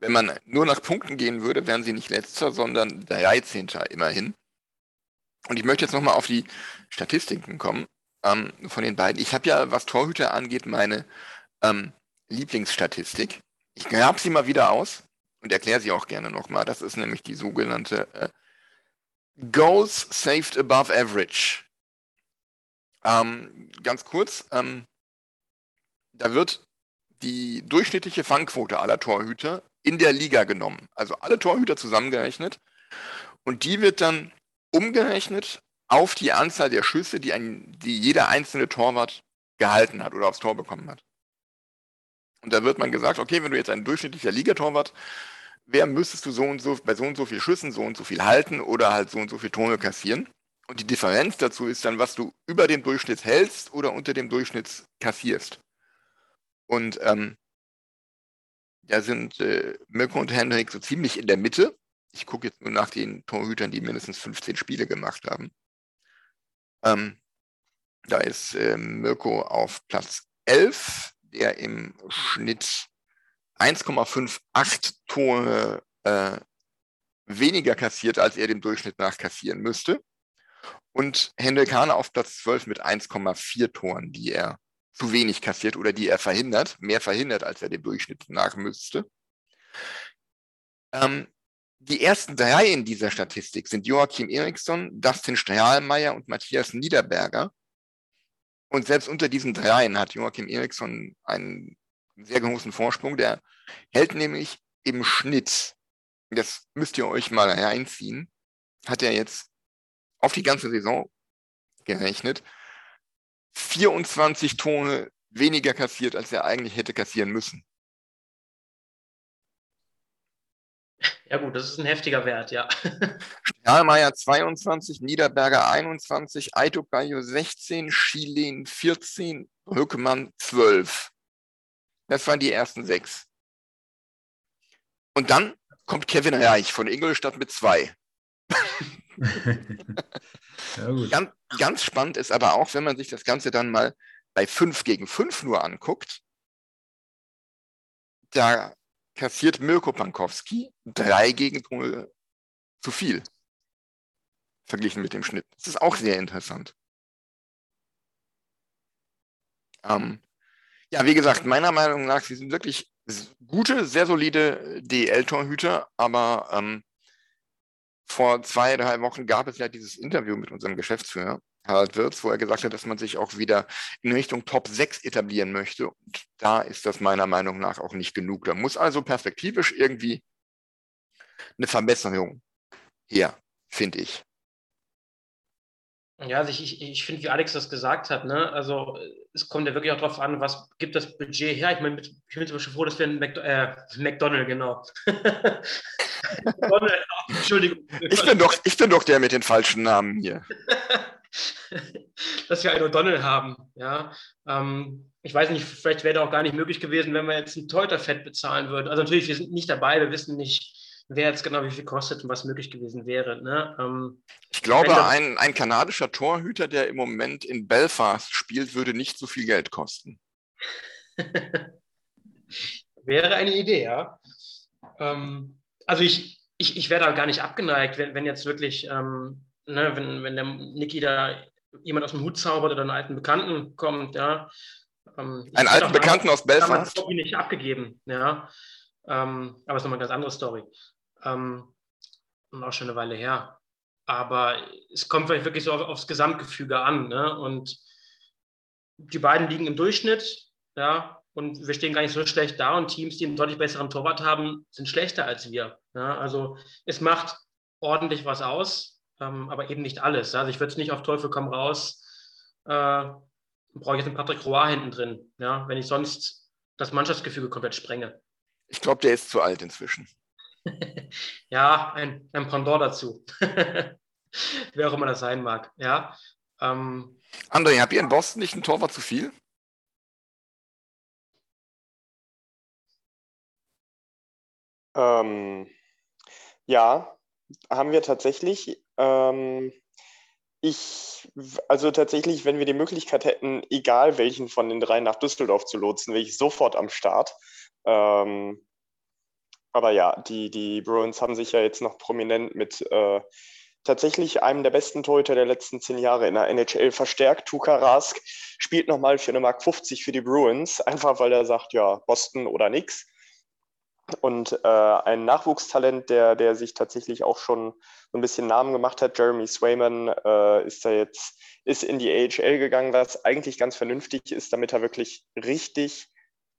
Wenn man nur nach Punkten gehen würde, wären sie nicht letzter, sondern 13. immerhin. Und ich möchte jetzt nochmal auf die Statistiken kommen ähm, von den beiden. Ich habe ja, was Torhüter angeht, meine ähm, Lieblingsstatistik. Ich grabe sie mal wieder aus und erkläre sie auch gerne nochmal. Das ist nämlich die sogenannte äh, Goals Saved Above Average. Ähm, ganz kurz, ähm, da wird die durchschnittliche Fangquote aller Torhüter in der Liga genommen. Also alle Torhüter zusammengerechnet. Und die wird dann umgerechnet auf die Anzahl der Schüsse, die, ein, die jeder einzelne Torwart gehalten hat oder aufs Tor bekommen hat. Und da wird man gesagt, okay, wenn du jetzt ein durchschnittlicher Ligatorwart, wer müsstest du so und so bei so und so viel Schüssen so und so viel halten oder halt so und so viel Tore kassieren? Und die Differenz dazu ist dann, was du über dem Durchschnitt hältst oder unter dem Durchschnitt kassierst. Und ähm, da sind äh, Mirko und Henrik so ziemlich in der Mitte. Ich gucke jetzt nur nach den Torhütern, die mindestens 15 Spiele gemacht haben. Ähm, da ist äh, Mirko auf Platz 11, der im Schnitt 1,58 Tore äh, weniger kassiert, als er dem Durchschnitt nach kassieren müsste. Und Hendrik Hahn auf Platz 12 mit 1,4 Toren, die er zu wenig kassiert oder die er verhindert, mehr verhindert, als er dem Durchschnitt nach müsste. Ähm, die ersten drei in dieser Statistik sind Joachim Eriksson, Dustin Strahlmeier und Matthias Niederberger. Und selbst unter diesen dreien hat Joachim Eriksson einen sehr großen Vorsprung. Der hält nämlich im Schnitt, das müsst ihr euch mal reinziehen, hat er jetzt auf die ganze Saison gerechnet, 24 Tore weniger kassiert, als er eigentlich hätte kassieren müssen. Ja gut, das ist ein heftiger Wert, ja. *laughs* Stahlmeier 22, Niederberger 21, Aitokayo 16, Schielen 14, Höckemann 12. Das waren die ersten sechs. Und dann kommt Kevin Reich von Ingolstadt mit zwei. *laughs* ja, ganz, ganz spannend ist aber auch, wenn man sich das Ganze dann mal bei 5 gegen 5 nur anguckt, da kassiert Mirko Pankowski drei Gegentore zu viel. Verglichen mit dem Schnitt. Das ist auch sehr interessant. Ähm, Ja, wie gesagt, meiner Meinung nach, sie sind wirklich gute, sehr solide DL-Torhüter, aber ähm, vor zwei, drei Wochen gab es ja dieses Interview mit unserem Geschäftsführer, Harald Wirz, wo er gesagt hat, dass man sich auch wieder in Richtung Top 6 etablieren möchte. Und da ist das meiner Meinung nach auch nicht genug. Da muss also perspektivisch irgendwie eine Verbesserung her, finde ich. Ja, also ich, ich, ich finde, wie Alex das gesagt hat, ne? also es kommt ja wirklich auch darauf an, was gibt das Budget her. Ich meine, ich bin zum Beispiel froh, dass wir ein McDo äh, McDonald's, genau. *laughs* McDonald's, Entschuldigung. Ich bin, doch, ich bin doch der mit den falschen Namen hier. *laughs* *laughs* dass wir einen O'Donnell haben, ja. Ähm, ich weiß nicht, vielleicht wäre das auch gar nicht möglich gewesen, wenn wir jetzt ein Teuter-Fett bezahlen würden. Also natürlich, wir sind nicht dabei, wir wissen nicht, wer jetzt genau wie viel kostet und was möglich gewesen wäre. Ne? Ähm, ich glaube, ein, ein kanadischer Torhüter, der im Moment in Belfast spielt, würde nicht so viel Geld kosten. *laughs* wäre eine Idee, ja. Ähm, also ich, ich, ich wäre da gar nicht abgeneigt, wenn, wenn jetzt wirklich, ähm, ne, wenn, wenn der Niki da jemand aus dem Hut zaubert oder einen alten Bekannten kommt, ja. Ähm, einen alten Bekannten aus Belfast? Ich habe nicht abgegeben, ja. Ähm, aber es ist nochmal eine ganz andere Story. Ähm, und auch schon eine Weile her. Aber es kommt vielleicht wirklich so auf, aufs Gesamtgefüge an. Ne? Und die beiden liegen im Durchschnitt, ja, und wir stehen gar nicht so schlecht da. Und Teams, die einen deutlich besseren Torwart haben, sind schlechter als wir. Ja? Also es macht ordentlich was aus, ähm, aber eben nicht alles. Also ich würde es nicht auf Teufel komm raus, äh, brauche ich jetzt einen Patrick Roy hinten drin, ja? wenn ich sonst das Mannschaftsgefüge komplett sprenge. Ich glaube, der ist zu alt inzwischen. *laughs* ja, ein, ein Pendant dazu. *laughs* Wer auch immer das sein mag. Ja. Ähm, André, habt ihr in Boston nicht ein Torwart zu viel? Ähm, ja, haben wir tatsächlich. Ähm, ich, also tatsächlich, wenn wir die Möglichkeit hätten, egal welchen von den drei nach Düsseldorf zu lotsen, wäre ich sofort am Start. Ähm, aber ja, die, die Bruins haben sich ja jetzt noch prominent mit äh, tatsächlich einem der besten Torhüter der letzten zehn Jahre in der NHL verstärkt. Tuka Rask spielt nochmal für eine Mark 50 für die Bruins, einfach weil er sagt, ja, Boston oder nix. Und äh, ein Nachwuchstalent, der, der sich tatsächlich auch schon so ein bisschen Namen gemacht hat, Jeremy Swayman, äh, ist da jetzt ist in die AHL gegangen, was eigentlich ganz vernünftig ist, damit er wirklich richtig,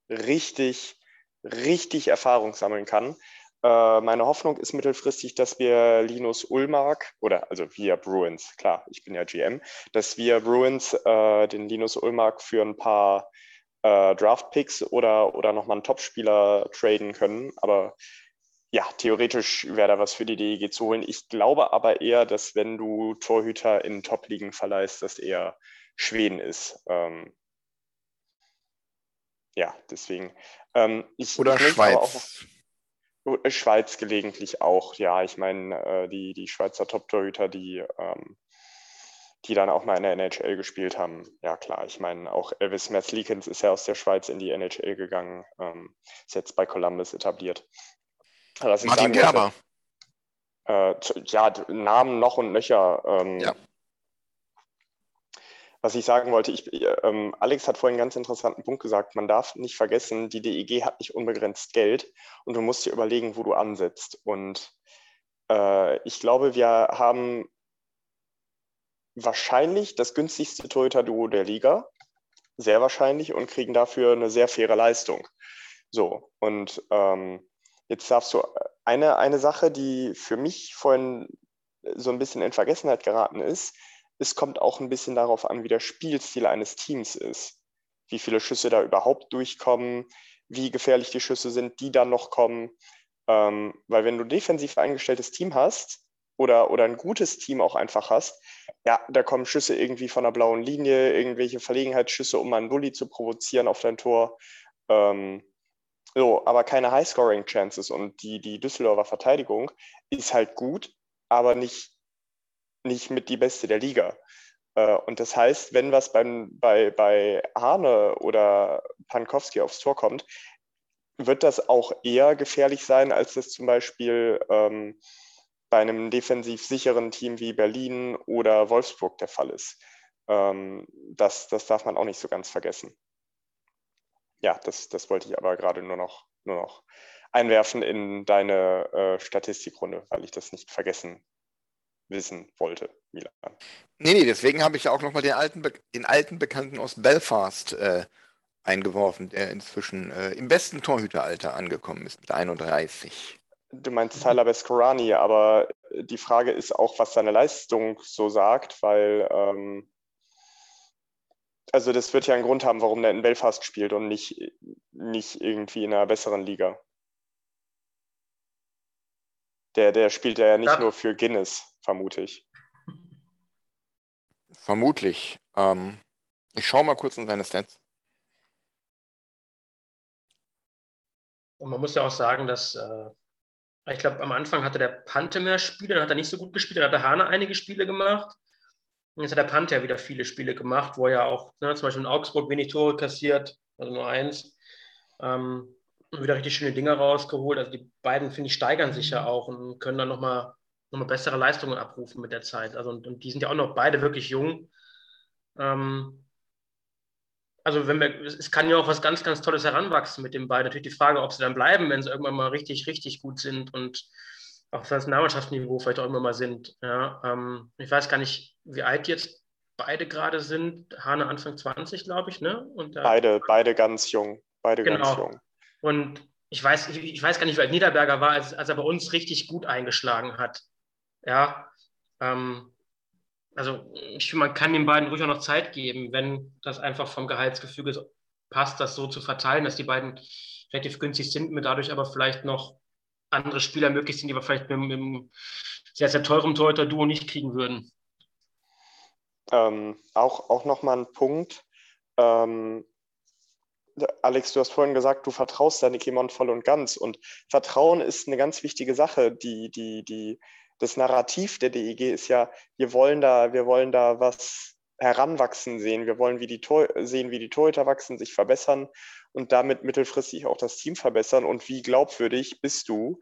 richtig richtig Erfahrung sammeln kann. Äh, meine Hoffnung ist mittelfristig, dass wir Linus Ulmark, oder also wir Bruins, klar, ich bin ja GM, dass wir Bruins äh, den Linus Ulmark für ein paar äh, Draft-Picks oder, oder nochmal einen Topspieler traden können. Aber ja, theoretisch wäre da was für die DEG zu holen. Ich glaube aber eher, dass wenn du Torhüter in Top-Ligen verleihst, dass eher Schweden ist. Ähm, ja, deswegen. Ähm, ich, Oder ich Schweiz. Auch, äh, Schweiz gelegentlich auch, ja. Ich meine, äh, die, die Schweizer Top-Torhüter, die, ähm, die dann auch mal in der NHL gespielt haben, ja klar. Ich meine, auch Elvis Merzlikens ist ja aus der Schweiz in die NHL gegangen, ähm, ist jetzt bei Columbus etabliert. Martin Gerber. Äh, ja, Namen noch und nöcher. Ähm, ja was ich sagen wollte, ich, ähm, Alex hat vorhin einen ganz interessanten Punkt gesagt. Man darf nicht vergessen, die DEG hat nicht unbegrenzt Geld und du musst dir überlegen, wo du ansetzt. Und äh, ich glaube, wir haben wahrscheinlich das günstigste Toyota-Duo der Liga. Sehr wahrscheinlich und kriegen dafür eine sehr faire Leistung. So, und ähm, jetzt darfst du eine, eine Sache, die für mich vorhin so ein bisschen in Vergessenheit geraten ist, es kommt auch ein bisschen darauf an, wie der Spielstil eines Teams ist. Wie viele Schüsse da überhaupt durchkommen, wie gefährlich die Schüsse sind, die dann noch kommen. Ähm, weil wenn du defensiv eingestelltes Team hast oder, oder ein gutes Team auch einfach hast, ja, da kommen Schüsse irgendwie von der blauen Linie, irgendwelche Verlegenheitsschüsse, um einen Bully zu provozieren auf dein Tor. Ähm, so, aber keine High-Scoring-Chances. Und die, die Düsseldorfer Verteidigung ist halt gut, aber nicht nicht mit die beste der Liga. Äh, und das heißt, wenn was beim, bei, bei Hane oder Pankowski aufs Tor kommt, wird das auch eher gefährlich sein, als das zum Beispiel ähm, bei einem defensiv sicheren Team wie Berlin oder Wolfsburg der Fall ist. Ähm, das, das darf man auch nicht so ganz vergessen. ja, das, das wollte ich aber gerade nur noch, nur noch einwerfen in deine äh, Statistikrunde, weil ich das nicht vergessen wissen wollte, Milan. Nee, nee, deswegen habe ich ja auch nochmal den alten, den alten Bekannten aus Belfast äh, eingeworfen, der inzwischen äh, im besten Torhüteralter angekommen ist, mit 31. Du meinst Tyler Bescorani, aber die Frage ist auch, was seine Leistung so sagt, weil ähm, also das wird ja einen Grund haben, warum der in Belfast spielt und nicht, nicht irgendwie in einer besseren Liga. Der, der spielt ja nicht ja. nur für Guinness, vermute ich. Vermutlich. Ähm, ich schaue mal kurz in seine Stats. Und man muss ja auch sagen, dass äh, ich glaube, am Anfang hatte der Pante mehr Spiele, dann hat er nicht so gut gespielt, dann hat der Hane einige Spiele gemacht. Und jetzt hat der Pante ja wieder viele Spiele gemacht, wo er auch ne, zum Beispiel in Augsburg wenig Tore kassiert, also nur eins. Ähm, wieder richtig schöne Dinge rausgeholt. Also die beiden, finde ich, steigern sich ja auch und können dann nochmal noch mal bessere Leistungen abrufen mit der Zeit. Also und, und die sind ja auch noch beide wirklich jung. Ähm, also wenn wir, es kann ja auch was ganz, ganz Tolles heranwachsen mit den beiden. Natürlich die Frage, ob sie dann bleiben, wenn sie irgendwann mal richtig, richtig gut sind und auf das Nationalmannschaftsniveau vielleicht auch immer mal sind. Ja, ähm, ich weiß gar nicht, wie alt jetzt beide gerade sind. Hane Anfang 20, glaube ich, ne? Und, äh, beide, beide ganz jung. Beide genau. ganz jung. Und ich weiß, ich, ich, weiß gar nicht, wie alt Niederberger war, als, als er bei uns richtig gut eingeschlagen hat. Ja. Ähm, also ich finde, man kann den beiden ruhig auch noch Zeit geben, wenn das einfach vom Gehaltsgefüge passt, das so zu verteilen, dass die beiden relativ günstig sind, mir dadurch aber vielleicht noch andere Spieler möglich sind, die wir vielleicht mit, einem sehr, sehr teuren Torhüter-Duo nicht kriegen würden. Ähm, auch, auch nochmal ein Punkt. Ähm, Alex, du hast vorhin gesagt, du vertraust Danny Kimon voll und ganz. Und Vertrauen ist eine ganz wichtige Sache, die, die, die das Narrativ der DEG ist ja, wir wollen da, wir wollen da was heranwachsen sehen. Wir wollen wie die Tor sehen, wie die Torhüter wachsen, sich verbessern und damit mittelfristig auch das Team verbessern. Und wie glaubwürdig bist du,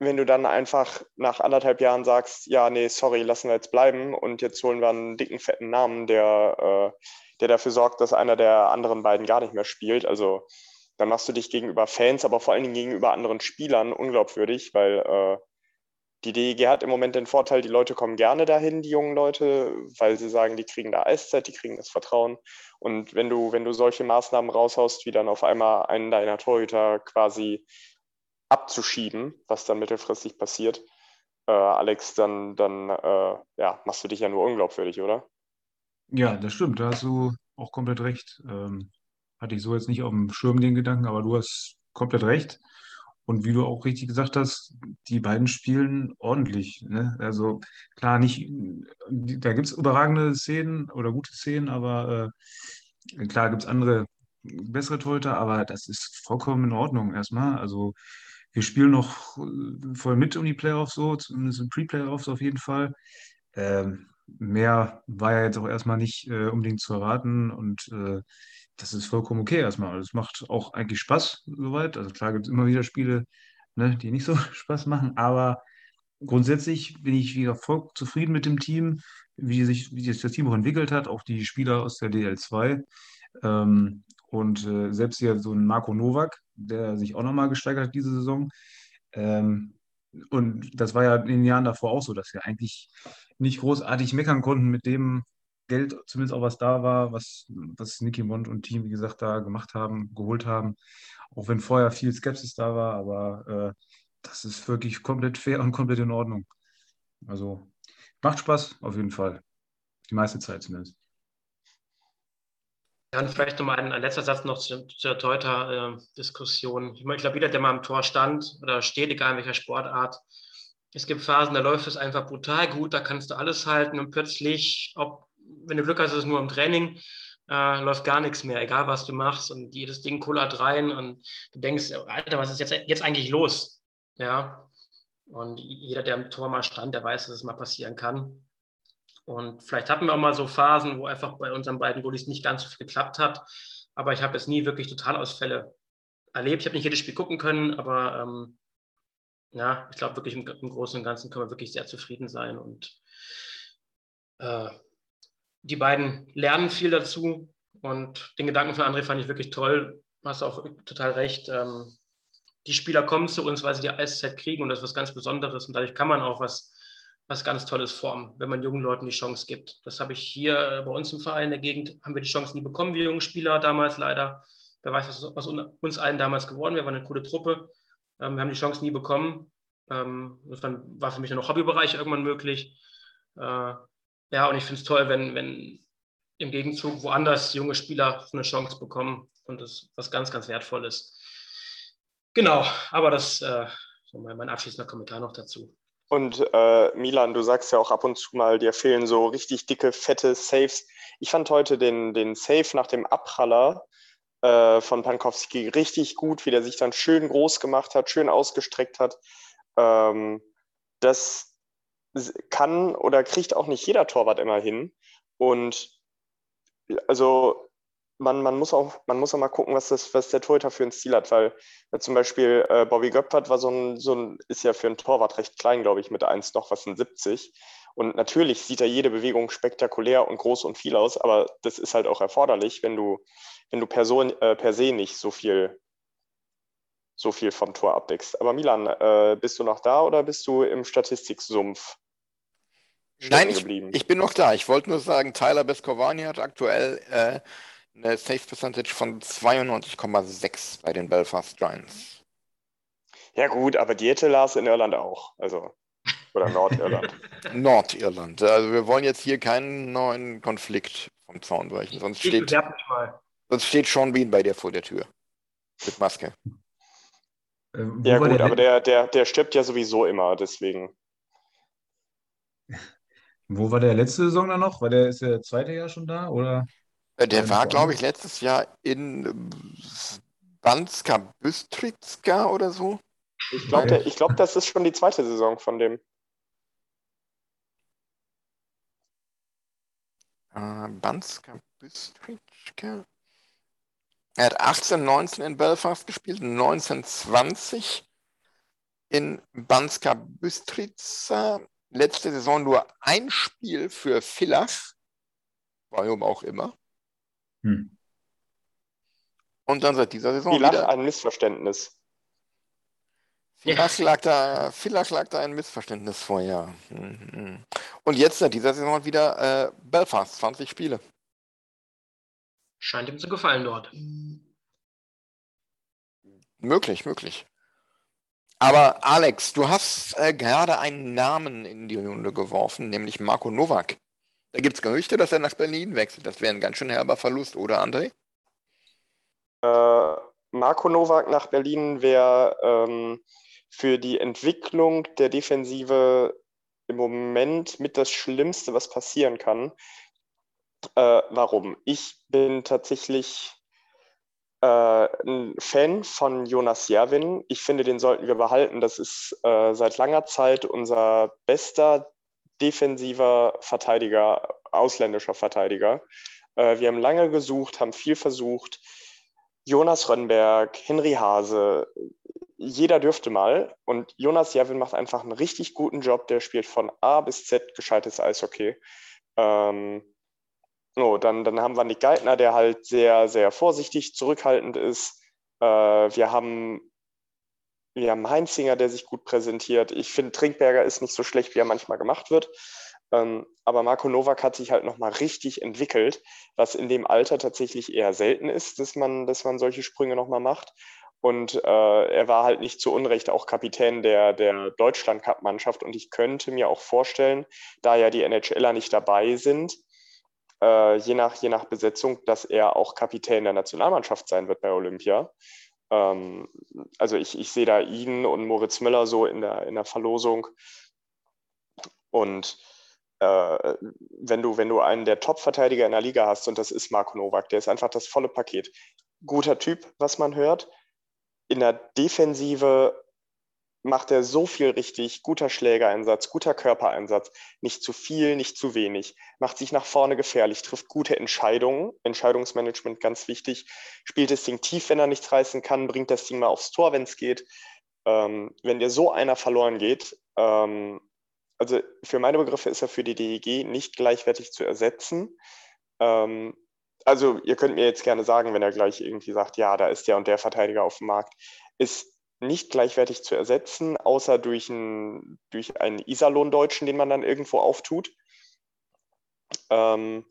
wenn du dann einfach nach anderthalb Jahren sagst, ja, nee, sorry, lassen wir jetzt bleiben und jetzt holen wir einen dicken, fetten Namen, der, äh, der dafür sorgt, dass einer der anderen beiden gar nicht mehr spielt. Also dann machst du dich gegenüber Fans, aber vor allen Dingen gegenüber anderen Spielern unglaubwürdig, weil äh, die DEG hat im Moment den Vorteil, die Leute kommen gerne dahin, die jungen Leute, weil sie sagen, die kriegen da Eiszeit, die kriegen das Vertrauen. Und wenn du, wenn du solche Maßnahmen raushaust, wie dann auf einmal einen deiner Torhüter quasi abzuschieben, was dann mittelfristig passiert, äh, Alex, dann, dann äh, ja, machst du dich ja nur unglaubwürdig, oder? Ja, das stimmt, da hast du auch komplett recht. Ähm, hatte ich so jetzt nicht auf dem Schirm den Gedanken, aber du hast komplett recht. Und wie du auch richtig gesagt hast, die beiden spielen ordentlich. Ne? Also klar, nicht, da gibt es überragende Szenen oder gute Szenen, aber äh, klar gibt es andere bessere Torhüter, aber das ist vollkommen in Ordnung erstmal. Also wir spielen noch äh, voll mit um die Playoffs so, zumindest in Pre-Playoffs auf jeden Fall. Ähm, mehr war ja jetzt auch erstmal nicht äh, unbedingt zu erwarten und äh, das ist vollkommen okay erstmal. Es macht auch eigentlich Spaß soweit. Also klar gibt es immer wieder Spiele, ne, die nicht so *laughs* Spaß machen, aber grundsätzlich bin ich wieder voll zufrieden mit dem Team, wie sich, wie sich das Team auch entwickelt hat, auch die Spieler aus der DL2. Ähm, und äh, selbst hier so ein Marco Novak, der sich auch nochmal gesteigert hat diese Saison. Ähm, und das war ja in den Jahren davor auch so, dass wir eigentlich nicht großartig meckern konnten mit dem, Geld, zumindest auch was da war, was, was Nicky Mond und Team, wie gesagt, da gemacht haben, geholt haben. Auch wenn vorher viel Skepsis da war, aber äh, das ist wirklich komplett fair und komplett in Ordnung. Also macht Spaß auf jeden Fall. Die meiste Zeit zumindest. Und vielleicht nochmal ein, ein letzter Satz noch zu, zur Teuter-Diskussion. ich, ich glaube, jeder, der mal am Tor stand oder steht, egal in welcher Sportart, es gibt Phasen, da läuft es einfach brutal gut, da kannst du alles halten und plötzlich, ob wenn du Glück hast, ist es nur im Training, äh, läuft gar nichts mehr, egal was du machst und jedes Ding kullert rein und du denkst, Alter, was ist jetzt, jetzt eigentlich los? Ja, und jeder, der im Tor mal stand, der weiß, dass es mal passieren kann. Und vielleicht hatten wir auch mal so Phasen, wo einfach bei unseren beiden Goalies nicht ganz so viel geklappt hat. Aber ich habe jetzt nie wirklich Totalausfälle erlebt. Ich habe nicht jedes Spiel gucken können, aber ähm, ja, ich glaube wirklich im, im, Großen und Ganzen können wir wirklich sehr zufrieden sein. Und äh, die beiden lernen viel dazu. Und den Gedanken von André fand ich wirklich toll. Du hast auch total recht. Ähm, die Spieler kommen zu uns, weil sie die Eiszeit kriegen und das ist was ganz Besonderes. Und dadurch kann man auch was, was ganz Tolles formen, wenn man jungen Leuten die Chance gibt. Das habe ich hier bei uns im Verein in der Gegend, haben wir die Chance nie bekommen, wir jungen Spieler damals leider. Wer weiß, was aus uns allen damals geworden wäre, war eine coole Truppe. Ähm, wir haben die Chance nie bekommen. Ähm, das war für mich nur noch Hobbybereich irgendwann möglich. Äh, ja, und ich finde es toll, wenn, wenn im Gegenzug woanders junge Spieler eine Chance bekommen und das was ganz, ganz Wertvolles. Genau, aber das äh, mein abschließender Kommentar noch dazu. Und äh, Milan, du sagst ja auch ab und zu mal, dir fehlen so richtig dicke, fette Saves. Ich fand heute den, den Save nach dem Abpraller äh, von Pankowski richtig gut, wie der sich dann schön groß gemacht hat, schön ausgestreckt hat. Ähm, das kann oder kriegt auch nicht jeder Torwart immer hin. Und also man, man, muss auch, man muss auch mal gucken, was, das, was der Torhüter für ein Stil hat, weil äh, zum Beispiel äh, Bobby Göppert war so ein, so ein, ist ja für einen Torwart recht klein, glaube ich, mit 1 noch was in 70. Und natürlich sieht er jede Bewegung spektakulär und groß und viel aus, aber das ist halt auch erforderlich, wenn du, wenn du Person, äh, per se nicht so viel, so viel vom Tor abdeckst. Aber Milan, äh, bist du noch da oder bist du im Statistiksumpf? Nein, ich, ich, bin noch da. Ich wollte nur sagen, Tyler Beskovani hat aktuell äh, eine Safe Percentage von 92,6 bei den Belfast Giants. Ja gut, aber Diete las in Irland auch. Also oder Nordirland. *laughs* Nordirland. Also wir wollen jetzt hier keinen neuen Konflikt vom Zaun brechen. Sonst steht, sonst steht Sean Bean bei dir vor der Tür. Mit Maske. Äh, ja gut, aber der, der, der stirbt ja sowieso immer, deswegen. *laughs* Wo war der letzte Saison dann noch? War der ist der zweite Jahr schon da? Oder? Äh, der war, glaube ich, letztes Jahr in Banska Bystrica oder so. Ich glaube, glaub, das ist schon die zweite Saison von dem. Äh, Banska Bystrica. Er hat 18, 19 in Belfast gespielt, 19, 20 in Banska Bystrica. Letzte Saison nur ein Spiel für Villach, warum auch immer. Hm. Und dann seit dieser Saison Villach wieder... ein Missverständnis. Villach lag, da, Villach lag da ein Missverständnis vor, ja. Mhm. Und jetzt seit dieser Saison wieder äh, Belfast, 20 Spiele. Scheint ihm zu gefallen dort. Möglich, möglich. Aber Alex, du hast äh, gerade einen Namen in die Runde geworfen, nämlich Marco Novak. Da gibt es Gerüchte, dass er nach Berlin wechselt. Das wäre ein ganz schön herber Verlust, oder André? Äh, Marco Nowak nach Berlin wäre ähm, für die Entwicklung der Defensive im Moment mit das Schlimmste, was passieren kann. Äh, warum? Ich bin tatsächlich äh, ein Fan von Jonas Jerwin. Ich finde, den sollten wir behalten. Das ist äh, seit langer Zeit unser bester defensiver Verteidiger, ausländischer Verteidiger. Äh, wir haben lange gesucht, haben viel versucht. Jonas Rönnberg, Henry Hase, jeder dürfte mal. Und Jonas Javin macht einfach einen richtig guten Job. Der spielt von A bis Z gescheites Eishockey. Ähm, oh, dann, dann haben wir Nick Geithner, der halt sehr, sehr vorsichtig, zurückhaltend ist. Äh, wir haben wir haben Heinzinger, der sich gut präsentiert. Ich finde, Trinkberger ist nicht so schlecht, wie er manchmal gemacht wird. Ähm, aber Marco Novak hat sich halt nochmal richtig entwickelt, was in dem Alter tatsächlich eher selten ist, dass man, dass man solche Sprünge nochmal macht. Und äh, er war halt nicht zu Unrecht auch Kapitän der, der Deutschland-Cup-Mannschaft. Und ich könnte mir auch vorstellen, da ja die NHLer nicht dabei sind, äh, je, nach, je nach Besetzung, dass er auch Kapitän der Nationalmannschaft sein wird bei Olympia. Ähm, also ich, ich sehe da ihn und Moritz Müller so in der, in der Verlosung. Und äh, wenn, du, wenn du einen der Top-Verteidiger in der Liga hast, und das ist Marco Nowak, der ist einfach das volle Paket. Guter Typ, was man hört. In der Defensive macht er so viel richtig, guter Schlägereinsatz, guter Körpereinsatz, nicht zu viel, nicht zu wenig, macht sich nach vorne gefährlich, trifft gute Entscheidungen, Entscheidungsmanagement ganz wichtig, spielt das Ding tief, wenn er nichts reißen kann, bringt das Ding mal aufs Tor, wenn es geht. Ähm, wenn dir so einer verloren geht, ähm, also für meine Begriffe ist er für die DEG nicht gleichwertig zu ersetzen. Ähm, also ihr könnt mir jetzt gerne sagen, wenn er gleich irgendwie sagt, ja, da ist der und der Verteidiger auf dem Markt, ist nicht gleichwertig zu ersetzen, außer durch, ein, durch einen Iserlohn-Deutschen, den man dann irgendwo auftut. Ähm,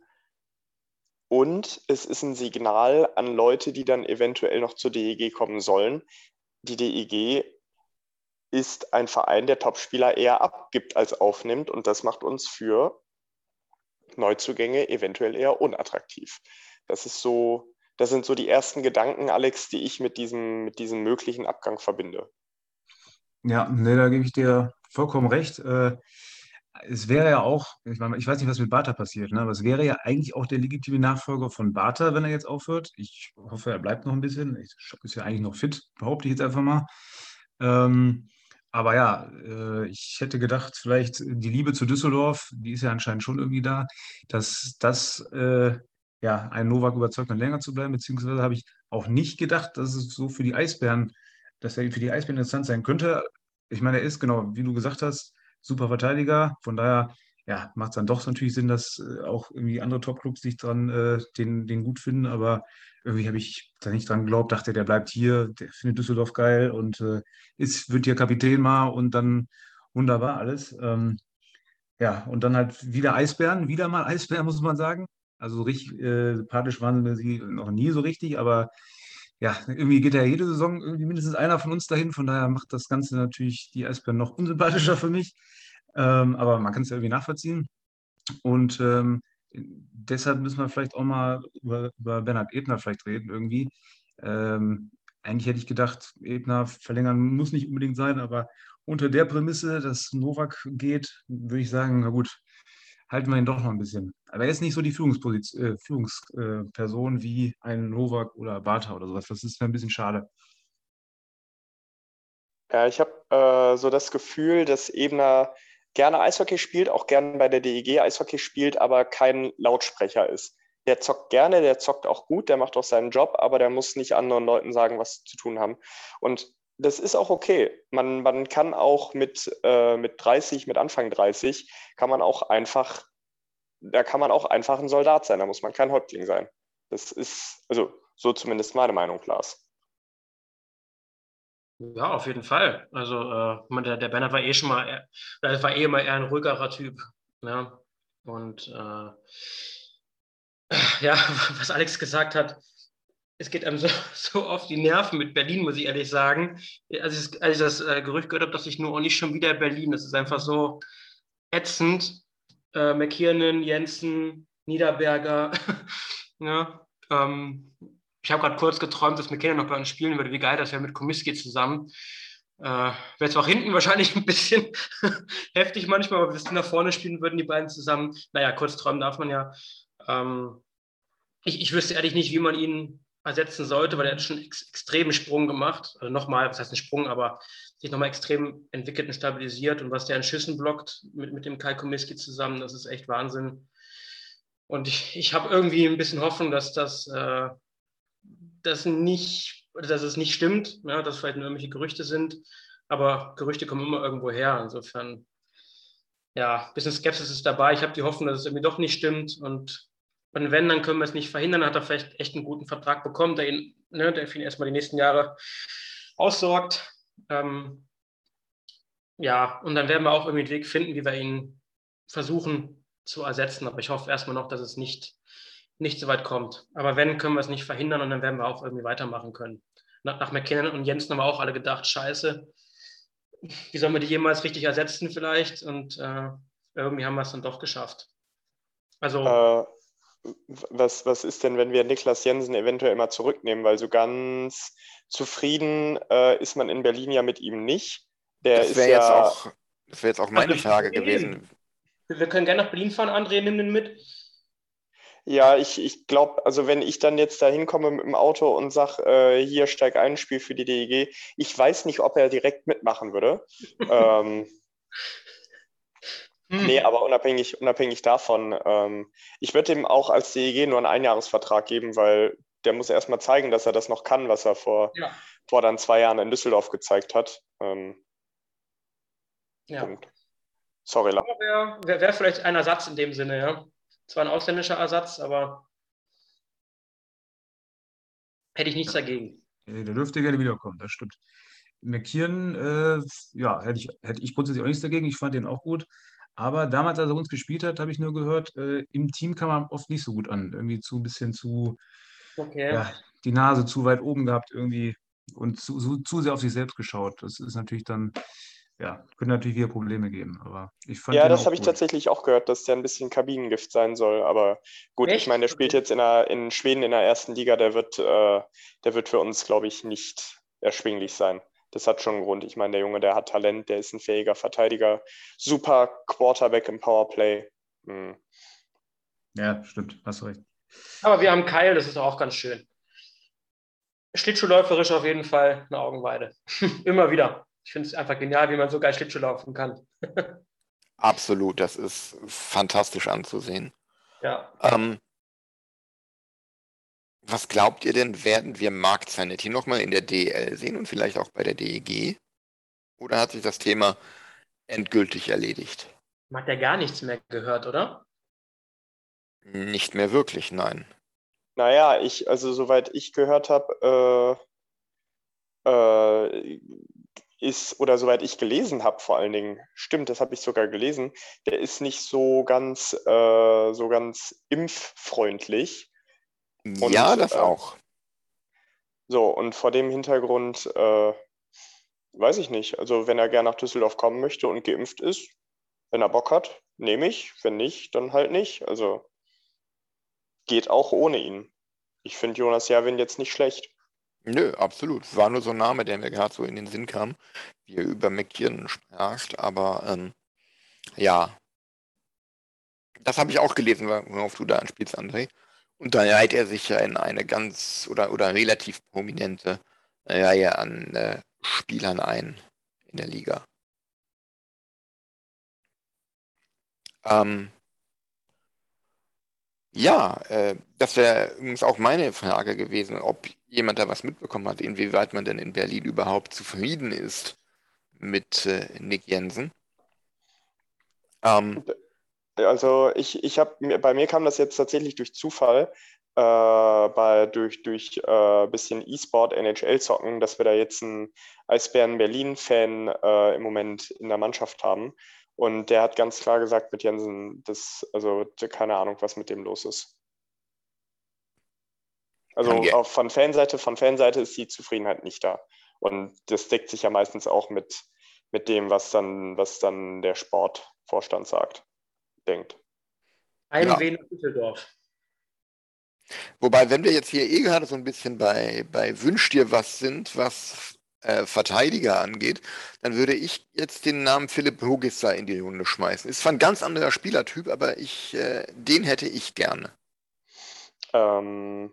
und es ist ein Signal an Leute, die dann eventuell noch zur DEG kommen sollen. Die DEG ist ein Verein, der Topspieler eher abgibt als aufnimmt. Und das macht uns für Neuzugänge eventuell eher unattraktiv. Das ist so, das sind so die ersten Gedanken, Alex, die ich mit diesem, mit diesem möglichen Abgang verbinde. Ja, nee, da gebe ich dir vollkommen recht. Äh, es wäre ja auch, ich, meine, ich weiß nicht, was mit Bartha passiert, ne? aber es wäre ja eigentlich auch der legitime Nachfolger von Bartha, wenn er jetzt aufhört. Ich hoffe, er bleibt noch ein bisschen. Schock ist ja eigentlich noch fit, behaupte ich jetzt einfach mal. Ähm, aber ja, äh, ich hätte gedacht, vielleicht die Liebe zu Düsseldorf, die ist ja anscheinend schon irgendwie da, dass das äh, ja einen Novak überzeugt, noch länger zu bleiben, beziehungsweise habe ich auch nicht gedacht, dass es so für die Eisbären, dass er für die Eisbären interessant sein könnte. Ich meine, er ist genau, wie du gesagt hast, super Verteidiger. Von daher ja, macht es dann doch natürlich Sinn, dass äh, auch irgendwie andere Top-Clubs sich dran äh, den, den gut finden. Aber irgendwie habe ich da nicht dran geglaubt, dachte, der bleibt hier, der findet Düsseldorf geil und äh, ist, wird hier Kapitän mal und dann wunderbar alles. Ähm, ja, und dann halt wieder Eisbären, wieder mal Eisbären, *laughs* muss man sagen. Also richtig äh, sympathisch waren sie noch nie so richtig, aber ja, irgendwie geht ja jede Saison irgendwie mindestens einer von uns dahin. Von daher macht das Ganze natürlich die Eisbären noch unsympathischer für mich. Ähm, aber man kann es ja irgendwie nachvollziehen. Und ähm, deshalb müssen wir vielleicht auch mal über, über Bernhard Ebner vielleicht reden irgendwie. Ähm, eigentlich hätte ich gedacht, Ebner verlängern muss nicht unbedingt sein, aber unter der Prämisse, dass Novak geht, würde ich sagen, na gut, halten wir ihn doch noch ein bisschen. Aber er ist nicht so die Führungsposition, äh, Führungsperson äh, wie ein Novak oder Bartha oder sowas. Das ist mir ein bisschen schade. Ja, ich habe äh, so das Gefühl, dass Ebner gerne Eishockey spielt, auch gerne bei der DEG Eishockey spielt, aber kein Lautsprecher ist. Der zockt gerne, der zockt auch gut, der macht auch seinen Job, aber der muss nicht anderen Leuten sagen, was sie zu tun haben. Und das ist auch okay. Man, man kann auch mit, äh, mit 30, mit Anfang 30, kann man auch einfach, da kann man auch einfach ein Soldat sein, da muss man kein Häuptling sein. Das ist, also so zumindest meine Meinung, Klaas. Ja, auf jeden Fall. Also äh, der, der Bernhard war eh schon mal, er, war eh immer eher ein ruhigerer Typ. Ne? Und äh, ja, *laughs* was Alex gesagt hat, es geht einem so, *laughs* so auf die Nerven mit Berlin, muss ich ehrlich sagen. Als ich, als ich das äh, Gerücht gehört habe, dass ich nur auch nicht schon wieder Berlin. Das ist einfach so ätzend. Äh, McKiernan, Jensen, Niederberger. ja, *laughs* ähm, ich habe gerade kurz geträumt, dass McKinnon noch bei uns spielen würde. Wie geil das wäre mit Komiski zusammen. Äh, Wäre zwar hinten *laughs* wahrscheinlich ein bisschen heftig manchmal, aber wenn wir nach vorne spielen würden, die beiden zusammen. Naja, kurz träumen darf man ja. Ähm, ich, ich wüsste ehrlich nicht, wie man ihn ersetzen sollte, weil er hat schon einen ex extremen Sprung gemacht. Also nochmal, was heißt ein Sprung, aber sich nochmal extrem entwickelt und stabilisiert. Und was der an Schüssen blockt mit, mit dem Kai Komiski zusammen, das ist echt Wahnsinn. Und ich, ich habe irgendwie ein bisschen Hoffnung, dass das äh, das nicht, dass es nicht stimmt, ja, dass vielleicht nur irgendwelche Gerüchte sind, aber Gerüchte kommen immer irgendwo her. Insofern, ja, ein bisschen Skepsis ist dabei. Ich habe die Hoffnung, dass es irgendwie doch nicht stimmt und und wenn, dann können wir es nicht verhindern, hat er vielleicht echt einen guten Vertrag bekommen, der ihn, ne, der für ihn erstmal die nächsten Jahre aussorgt. Ähm, ja, und dann werden wir auch irgendwie einen Weg finden, wie wir ihn versuchen zu ersetzen. Aber ich hoffe erstmal noch, dass es nicht nicht so weit kommt. Aber wenn, können wir es nicht verhindern und dann werden wir auch irgendwie weitermachen können. Nach, nach McKinnon und Jensen haben wir auch alle gedacht, scheiße, wie sollen wir die jemals richtig ersetzen vielleicht? Und äh, irgendwie haben wir es dann doch geschafft. Also. Äh, was, was ist denn, wenn wir Niklas Jensen eventuell mal zurücknehmen? Weil so ganz zufrieden äh, ist man in Berlin ja mit ihm nicht. Der das wäre ja, jetzt, auch, wär jetzt auch meine also, Frage gewesen. Wir können gerne nach Berlin fahren, André, nimm den mit. Ja, ich, ich glaube, also wenn ich dann jetzt da hinkomme mit dem Auto und sage, äh, hier steig ein, Spiel für die DEG, ich weiß nicht, ob er direkt mitmachen würde. *laughs* ähm, hm. Nee, aber unabhängig, unabhängig davon, ähm, ich würde ihm auch als DEG nur einen Einjahresvertrag geben, weil der muss erstmal zeigen, dass er das noch kann, was er vor, ja. vor dann zwei Jahren in Düsseldorf gezeigt hat. Ähm, ja. Sorry, Wäre wär, wär vielleicht ein Ersatz in dem Sinne, ja zwar ein ausländischer Ersatz, aber hätte ich nichts dagegen. Der dürfte gerne wiederkommen, das stimmt. McKeon, äh, ja, hätte ich, hätte ich grundsätzlich auch nichts dagegen. Ich fand den auch gut. Aber damals, als er uns gespielt hat, habe ich nur gehört, äh, im Team kam er oft nicht so gut an. Irgendwie zu ein bisschen zu, Okay. ja, die Nase zu weit oben gehabt irgendwie und zu, zu, zu sehr auf sich selbst geschaut. Das ist natürlich dann, ja, können natürlich wieder Probleme geben. Aber ich fand Ja, das habe ich tatsächlich auch gehört, dass der ein bisschen Kabinengift sein soll. Aber gut, ich Echt? meine, der spielt jetzt in, der, in Schweden in der ersten Liga, der wird, äh, der wird für uns, glaube ich, nicht erschwinglich sein. Das hat schon einen Grund. Ich meine, der Junge, der hat Talent, der ist ein fähiger Verteidiger, super Quarterback im Powerplay. Hm. Ja, stimmt, hast du recht. Aber wir haben Keil, das ist auch ganz schön. Schlittschuhläuferisch auf jeden Fall eine Augenweide. *laughs* Immer wieder. Ich finde es einfach genial, wie man so geil Schlittschuh laufen kann. *laughs* Absolut, das ist fantastisch anzusehen. Ja. Ähm, was glaubt ihr denn, werden wir Mark Zanetti nochmal in der DL sehen und vielleicht auch bei der DEG? Oder hat sich das Thema endgültig erledigt? Man hat ja gar nichts mehr gehört, oder? Nicht mehr wirklich, nein. Naja, ich, also soweit ich gehört habe, äh, äh, ist, oder soweit ich gelesen habe, vor allen Dingen, stimmt, das habe ich sogar gelesen, der ist nicht so ganz, äh, so ganz impffreundlich. Und, ja, das äh, auch. So, und vor dem Hintergrund, äh, weiß ich nicht. Also, wenn er gerne nach Düsseldorf kommen möchte und geimpft ist, wenn er Bock hat, nehme ich. Wenn nicht, dann halt nicht. Also, geht auch ohne ihn. Ich finde Jonas Javin jetzt nicht schlecht. Nö, absolut. War nur so ein Name, der mir gerade so in den Sinn kam, wie er über McKiernan sprach. Aber ähm, ja, das habe ich auch gelesen, worauf du da anspielst, André. Und da reiht er sich ja in eine ganz oder, oder relativ prominente Reihe an äh, Spielern ein in der Liga. Ähm, ja, äh, das wäre übrigens auch meine Frage gewesen, ob jemand da was mitbekommen hat, inwieweit man denn in Berlin überhaupt zufrieden ist mit äh, Nick Jensen. Ähm, Also ich, ich habe, bei mir kam das jetzt tatsächlich durch Zufall, äh, bei, durch, durch äh, bisschen E-Sport, NHL-Zocken, dass wir da jetzt einen Eisbären Berlin-Fan äh, im Moment in der Mannschaft haben. Und der hat ganz klar gesagt mit Jensen, dass, also keine Ahnung, was mit dem los ist. Also auch von Fanseite, von Fanseite ist die Zufriedenheit nicht da. Und das deckt sich ja meistens auch mit, mit dem, was dann, was dann der Sportvorstand sagt, denkt. Heimweh nach Düsseldorf. wobei, wenn wir jetzt hier eh gerade so ein bisschen bei, bei Wünsch dir was sind, was äh, Verteidiger angeht, dann würde ich jetzt den Namen Philipp Hogisser in die Runde schmeißen. Ist zwar ein ganz anderer Spielertyp, aber ich, äh, den hätte ich gerne. Ähm,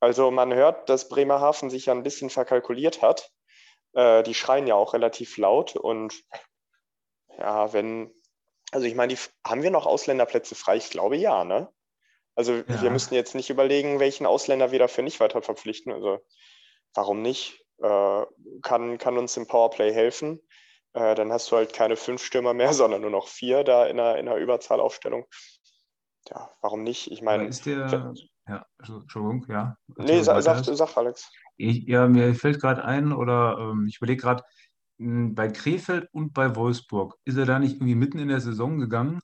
also man hört, dass Bremerhaven sich ja ein bisschen verkalkuliert hat. Äh, die schreien ja auch relativ laut und ja, wenn, also ich meine, die, haben wir noch Ausländerplätze frei? Ich glaube ja, ne? Also Ja. wir müssen jetzt nicht überlegen, welchen Ausländer wir dafür nicht weiter verpflichten. Also warum nicht? Äh, kann, kann uns im Powerplay helfen. Äh, dann hast du halt keine fünf Stürmer mehr, *laughs* sondern nur noch vier da in einer, in einer Überzahlaufstellung. Ja, warum nicht? Ich Aber meine, ist der, ja, Entschuldigung, ja. Nee, sag, sag, sag Alex. Ich, ja, mir fällt gerade ein, oder ähm, ich überlege gerade, bei Krefeld und bei Wolfsburg, ist er da nicht irgendwie mitten in der Saison gegangen?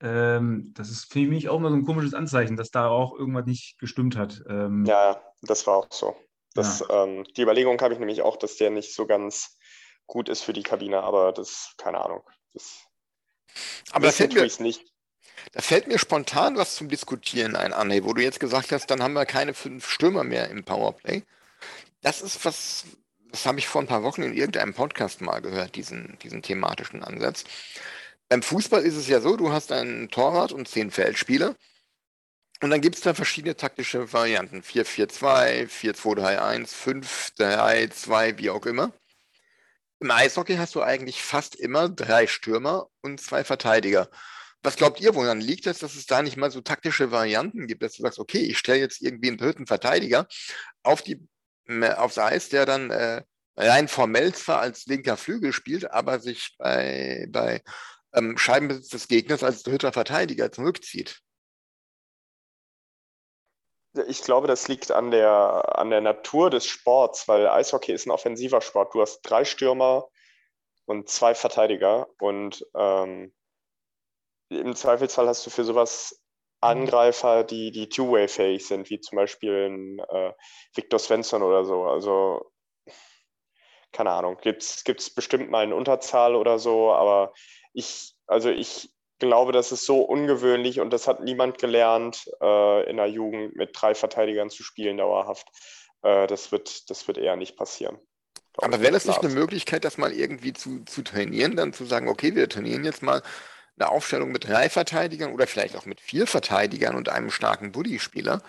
Ähm, das ist für mich auch mal so ein komisches Anzeichen, dass da auch irgendwas nicht gestimmt hat. Ähm, Ja, ja, das war auch so. Das, ähm, die Überlegung habe ich nämlich auch, dass der nicht so ganz gut ist für die Kabine, aber das, keine Ahnung. Das Aber da wissen fällt, mir, nicht. da fällt mir spontan was zum Diskutieren ein, Anne, wo du jetzt gesagt hast, dann haben wir keine fünf Stürmer mehr im Powerplay. Das ist was, das habe ich vor ein paar Wochen in irgendeinem Podcast mal gehört, diesen, diesen thematischen Ansatz. Beim Fußball ist es ja so, du hast einen Torwart und zehn Feldspieler. Und dann gibt es da verschiedene taktische Varianten. 4-4-2, 4-2-3-1, 5-3-2, wie auch immer. Im Eishockey hast du eigentlich fast immer drei Stürmer und zwei Verteidiger. Was glaubt ihr, woran liegt das, dass es da nicht mal so taktische Varianten gibt, dass du sagst, okay, ich stelle jetzt irgendwie einen dritten Verteidiger auf die, aufs Eis, der dann äh, rein formell zwar als linker Flügel spielt, aber sich bei, bei ähm, Scheibenbesitz des Gegners als dritter Verteidiger zurückzieht. ich glaube, das liegt an der, an der Natur des Sports, weil Eishockey ist ein offensiver Sport. Du hast drei Stürmer und zwei Verteidiger und ähm, im Zweifelsfall hast du für sowas Angreifer, die, die Two-Way-fähig sind, wie zum Beispiel ein äh, Victor Svensson oder so. Also, keine Ahnung, gibt es bestimmt mal eine Unterzahl oder so, aber ich, also ich glaube, das ist so ungewöhnlich und das hat niemand gelernt, äh, in der Jugend mit drei Verteidigern zu spielen dauerhaft. Äh, das, wird, das wird eher nicht passieren. Aber wäre das nicht eine Möglichkeit, das mal irgendwie zu, zu trainieren, dann zu sagen, okay, wir trainieren jetzt mal eine Aufstellung mit drei Verteidigern oder vielleicht auch mit vier Verteidigern und einem starken Buddy-Spieler,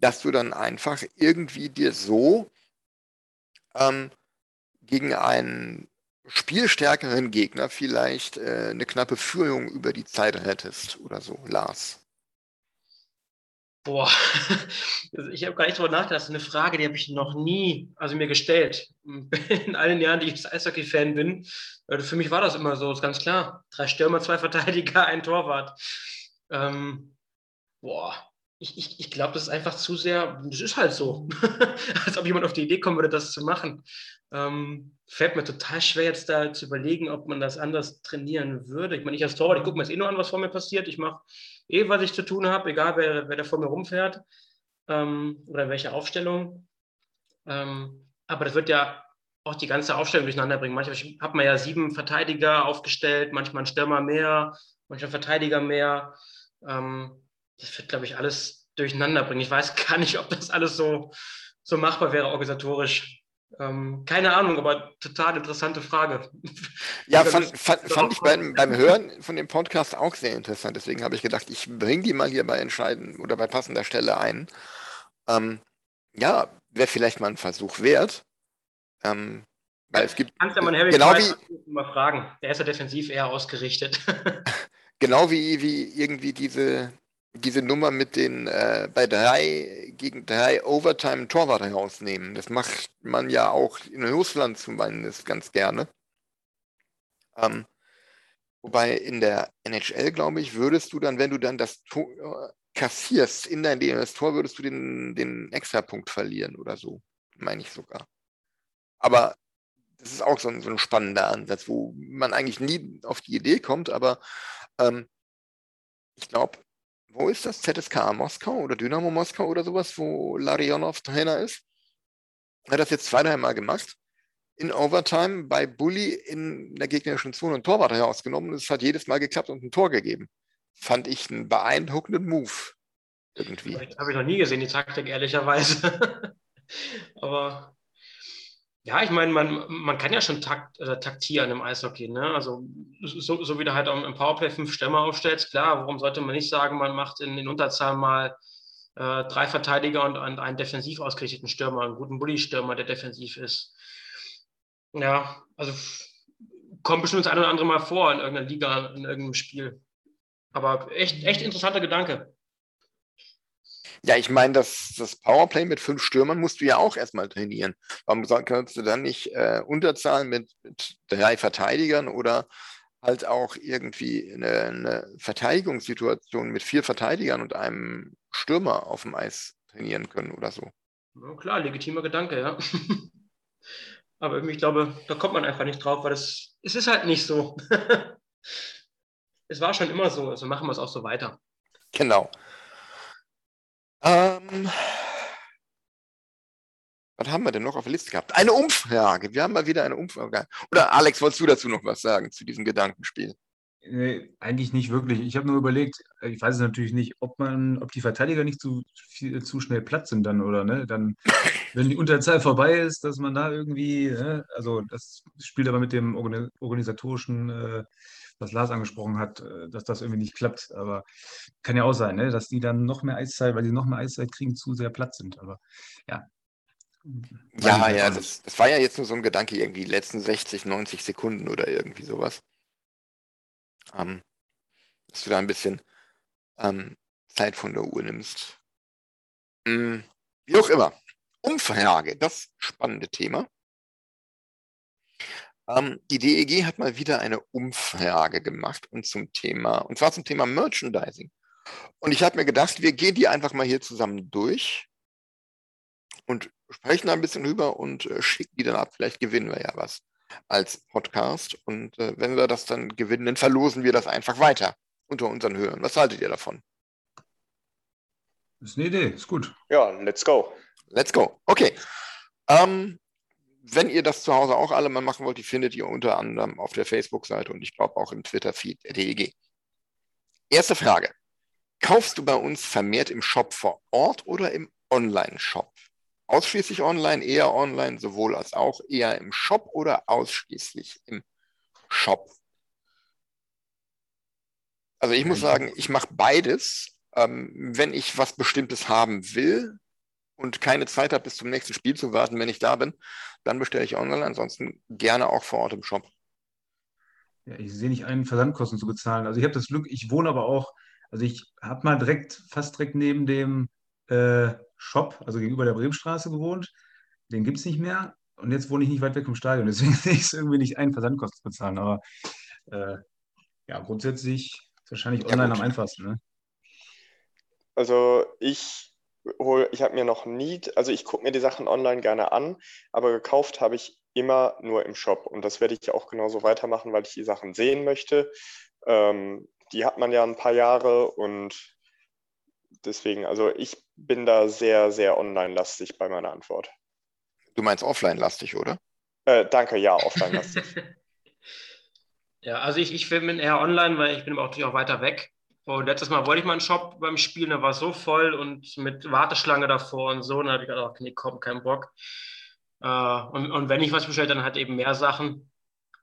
dass du dann einfach irgendwie dir so ähm, gegen einen spielstärkeren Gegner vielleicht äh, eine knappe Führung über die Zeit hättest oder so, Lars. Boah, *laughs* ich habe gar nicht drüber nachgedacht. Das ist eine Frage, die habe ich noch nie, also mir gestellt. *laughs* In allen Jahren, die ich Eishockey-Fan bin. Also für mich war das immer so, ist ganz klar. Drei Stürmer, zwei Verteidiger, *laughs* ein Torwart. Ähm, boah, ich, ich, ich glaube, das ist einfach zu sehr, das ist halt so. Als ob jemand auf die Idee kommen würde, das zu machen. Ähm, fällt mir total schwer, jetzt da zu überlegen, ob man das anders trainieren würde. Ich meine, ich als Torwart, ich gucke mir jetzt eh nur an, was vor mir passiert. Ich mache eh, was ich zu tun habe, egal wer, wer da vor mir rumfährt ähm, oder welche Aufstellung. Ähm, aber das wird ja auch die ganze Aufstellung durcheinander bringen. Manchmal hat man ja sieben Verteidiger aufgestellt, manchmal ein Stürmer mehr, manchmal Verteidiger mehr. Ähm, das wird, glaube ich, alles durcheinander bringen. Ich weiß *laughs* gar nicht, ob das alles so, so machbar wäre organisatorisch. Ähm, keine Ahnung, aber total interessante Frage. *laughs* Ja, fand, fand, fand ich beim, beim *laughs* Hören von dem Podcast auch sehr interessant. Deswegen habe ich gedacht, ich bringe die mal hier bei entscheiden oder bei passender Stelle ein. Ähm, ja, wäre vielleicht mal ein Versuch wert. Ähm, weil es gibt. Kannst ja mal Harry genau wie, mal fragen. Der ist ja defensiv eher ausgerichtet. *laughs* genau wie, wie irgendwie diese, diese Nummer mit den äh, bei drei gegen drei Overtime Torwart herausnehmen. Das macht man ja auch in Russland zumindest ganz gerne. Ähm, wobei in der NHL, glaube ich, würdest du dann, wenn du dann das Tor äh, kassierst in dein das Tor, würdest du den, den Extrapunkt verlieren oder so. Meine ich sogar. Aber das ist auch so ein, so ein spannender Ansatz, wo man eigentlich nie auf die Idee kommt, aber ähm, ich glaube, wo ist das? ZSK Moskau oder Dynamo Moskau oder sowas, wo Larionov Trainer ist. Hat das jetzt zwei, dreimal gemacht. In Overtime bei Bully in der gegnerischen Zone und Torwart herausgenommen. Es hat jedes Mal geklappt und ein Tor gegeben. Fand ich einen beeindruckenden Move. Irgendwie. Habe ich noch nie gesehen, die Taktik, ehrlicherweise. *laughs* Aber ja, ich meine, man, man kann ja schon takt, äh, taktieren im Eishockey. Ne? Also, so, so wie du halt im Powerplay fünf Stämme aufstellst, klar, warum sollte man nicht sagen, man macht in den Unterzahl mal äh, drei Verteidiger und, und einen defensiv ausgerichteten Stürmer, einen guten Bully-Stürmer, der defensiv ist. Ja, also kommt bestimmt das eine oder andere Mal vor in irgendeiner Liga, in irgendeinem Spiel. Aber echt, echt interessanter Gedanke. Ja, ich meine, das, das Powerplay mit fünf Stürmern musst du ja auch erstmal trainieren. Warum kannst du dann nicht äh, unterzahlen mit, mit, drei Verteidigern oder halt auch irgendwie eine, eine, Verteidigungssituation mit vier Verteidigern und einem Stürmer auf dem Eis trainieren können oder so? Ja, klar, legitimer Gedanke, ja. *laughs* Aber ich glaube, da kommt man einfach nicht drauf, weil das, es ist halt nicht so. *laughs* es war schon immer so, also machen wir es auch so weiter. Genau. Ähm, was haben wir denn noch auf der Liste gehabt? Eine Umfrage. Wir haben mal wieder eine Umfrage. Oder Alex, wolltest du dazu noch was sagen zu diesem Gedankenspiel? Nee, eigentlich nicht wirklich. Ich habe nur überlegt, ich weiß es natürlich nicht, ob man, ob die Verteidiger nicht zu, viel, zu schnell platt sind dann, oder ne? Dann, wenn die Unterzahl vorbei ist, dass man da irgendwie, ne? also das spielt aber mit dem organisatorischen äh, was Lars angesprochen hat, äh, dass das irgendwie nicht klappt. Aber kann ja auch sein, ne? dass die dann noch mehr Eiszeit, weil sie noch mehr Eiszeit kriegen, zu sehr platt sind. Aber ja. Ja, ja, das, das war ja jetzt nur so ein Gedanke, irgendwie die letzten 60, 90 Sekunden oder irgendwie sowas. Ähm, dass du da ein bisschen ähm, Zeit von der Uhr nimmst. Hm, wie auch immer. Umfrage, das spannende Thema. Ähm, die DEG hat mal wieder eine Umfrage gemacht und zum Thema, und zwar zum Thema Merchandising. Und ich habe mir gedacht, wir gehen die einfach mal hier zusammen durch und sprechen da ein bisschen rüber und äh, schicken die dann ab. Vielleicht gewinnen wir ja was als Podcast. Und äh, wenn wir das dann gewinnen, dann verlosen wir das einfach weiter unter unseren Hörern. Was haltet ihr davon? Das ist eine Idee, ist gut. Ja, let's go. Let's go. Okay. Ähm, wenn ihr das zu Hause auch alle mal machen wollt, die findet ihr unter anderem auf der Facebook-Seite und ich glaube auch im Twitter-Feed der DEG. Erste Frage. Kaufst du bei uns vermehrt im Shop vor Ort oder im Online-Shop? Ausschließlich online, eher online, sowohl als auch eher im Shop oder ausschließlich im Shop? Also ich muss sagen, ich mache beides. Ähm, wenn ich was Bestimmtes haben will und keine Zeit habe, bis zum nächsten Spiel zu warten, wenn ich da bin, dann bestelle ich online. Ansonsten gerne auch vor Ort im Shop. Ja, ich sehe nicht ein, Versandkosten zu bezahlen. Also ich habe das Glück, ich wohne aber auch, also ich habe mal direkt, fast direkt neben dem äh, Shop, also gegenüber der Bremenstraße gewohnt. Den gibt es nicht mehr. Und jetzt wohne ich nicht weit weg vom Stadion. *laughs* Deswegen sehe ich es irgendwie nicht ein, Versandkosten zu bezahlen. Aber äh, ja, grundsätzlich ist wahrscheinlich Ja, online gut. am einfachsten. Ne? Also ich hol, ich habe mir noch nie, also ich gucke mir die Sachen online gerne an, aber gekauft habe ich immer nur im Shop. Und das werde ich auch genauso weitermachen, weil ich die Sachen sehen möchte. Ähm, die hat man ja ein paar Jahre und deswegen, also ich bin da sehr, sehr online-lastig bei meiner Antwort. Du meinst offline-lastig, oder? Äh, danke, ja, offline-lastig. *laughs* Ja, also ich, ich bin eher online, weil ich bin aber auch natürlich auch weiter weg. Und letztes Mal wollte ich mal einen Shop beim Spielen, der war so voll und mit Warteschlange davor und so. Und dann habe ich gedacht, ach, nee, komm, kein Bock. Äh, und, und wenn ich was bestelle, dann halt eben mehr Sachen.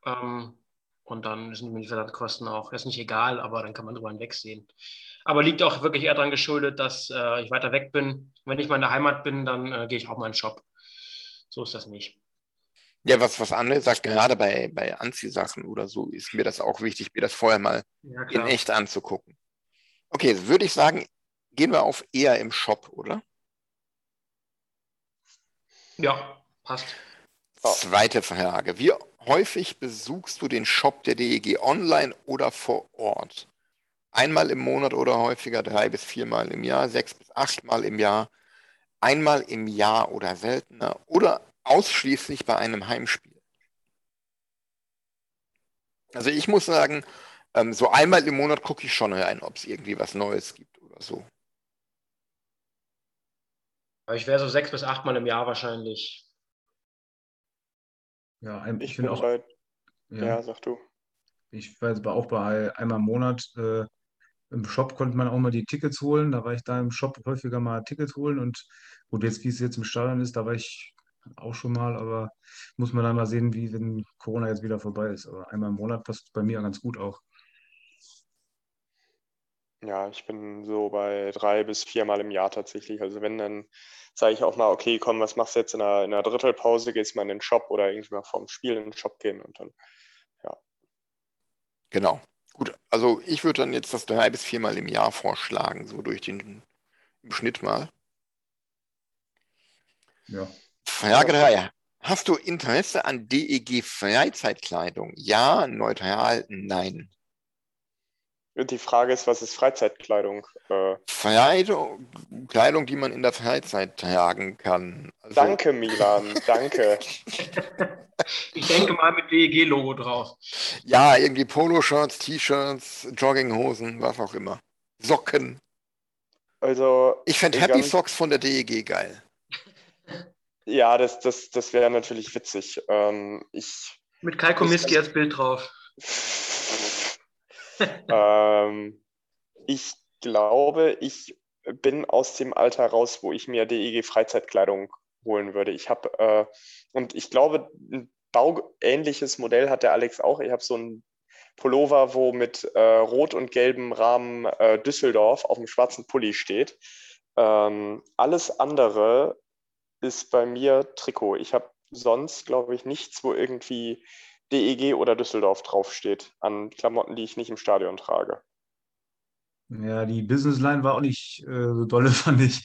Ähm, und dann sind mir die Versandkosten auch, ist nicht egal, aber dann kann man drüber hinwegsehen. Aber liegt auch wirklich eher daran geschuldet, dass äh, ich weiter weg bin. Wenn ich mal in der Heimat bin, dann äh, gehe ich auch mal in den Shop. So ist das nicht. Ja, was, was André sagt, gerade bei, bei Anziehsachen oder so, ist mir das auch wichtig, mir das vorher mal Ja, in echt anzugucken. Okay, würde ich sagen, gehen wir auf eher im Shop, oder? Ja, passt. Zweite Frage. Wie häufig besuchst du den Shop der DEG online oder vor Ort? Einmal im Monat oder häufiger, drei bis viermal im Jahr, sechs bis achtmal im Jahr, einmal im Jahr oder seltener oder ausschließlich bei einem Heimspiel? Also ich muss sagen, ähm, so einmal im Monat gucke ich schon rein, ob es irgendwie was Neues gibt oder so. Aber ich wäre so sechs bis achtmal im Jahr wahrscheinlich. Ja, ein, Ich bin bin auch, bei, ja, ja, sag du. ich war jetzt aber auch bei einmal im Monat. Äh, Im Shop konnte man auch mal die Tickets holen. Da war ich da im Shop häufiger mal Tickets holen. Und gut, jetzt wie es jetzt im Stadion ist, da war ich auch schon mal. Aber muss man dann mal sehen, wie wenn Corona jetzt wieder vorbei ist. Aber einmal im Monat passt bei mir ganz gut auch. Ja, ich bin so bei drei bis viermal im Jahr tatsächlich. Also wenn, dann sage ich auch mal, okay, komm, was machst du jetzt in der, in der Drittelpause? Gehst mal in den Shop oder irgendwie mal vorm Spiel in den Shop gehen und dann, Genau. Gut, also ich würde dann jetzt das drei bis viermal im Jahr vorschlagen, so durch den im Schnitt mal. Ja. Frage 3. Hast du Interesse an DEG Freizeitkleidung? Ja, neutral, nein. Und die Frage ist, was ist Freizeitkleidung? Äh, Kleidung, Kleidung, die man in der Freizeit tragen kann. Also, danke, Milan, danke. *laughs* Ich denke mal mit DEG-Logo drauf. Ja, irgendwie Poloshirts, T-Shirts, Jogginghosen, was auch immer. Socken. Also, Ich fände Happy ganz- Socks von der DEG geil. *laughs* ja, das, das, das wäre natürlich witzig. Ähm, ich, Mit Kai Komiski als Bild drauf. *laughs* *laughs* ähm, ich glaube, ich bin aus dem Alter raus, wo ich mir DEG Freizeitkleidung holen würde. Ich habe, äh, und ich glaube, ein bauähnliches Modell hat der Alex auch. Ich habe so ein Pullover, wo mit äh, rot und gelbem Rahmen äh, Düsseldorf auf dem schwarzen Pulli steht. Ähm, alles andere ist bei mir Trikot. Ich habe sonst, glaube ich, nichts, wo irgendwie DEG oder Düsseldorf draufsteht an Klamotten, die ich nicht im Stadion trage. Ja, die Businessline war auch nicht äh, so dolle, *laughs* fand ich.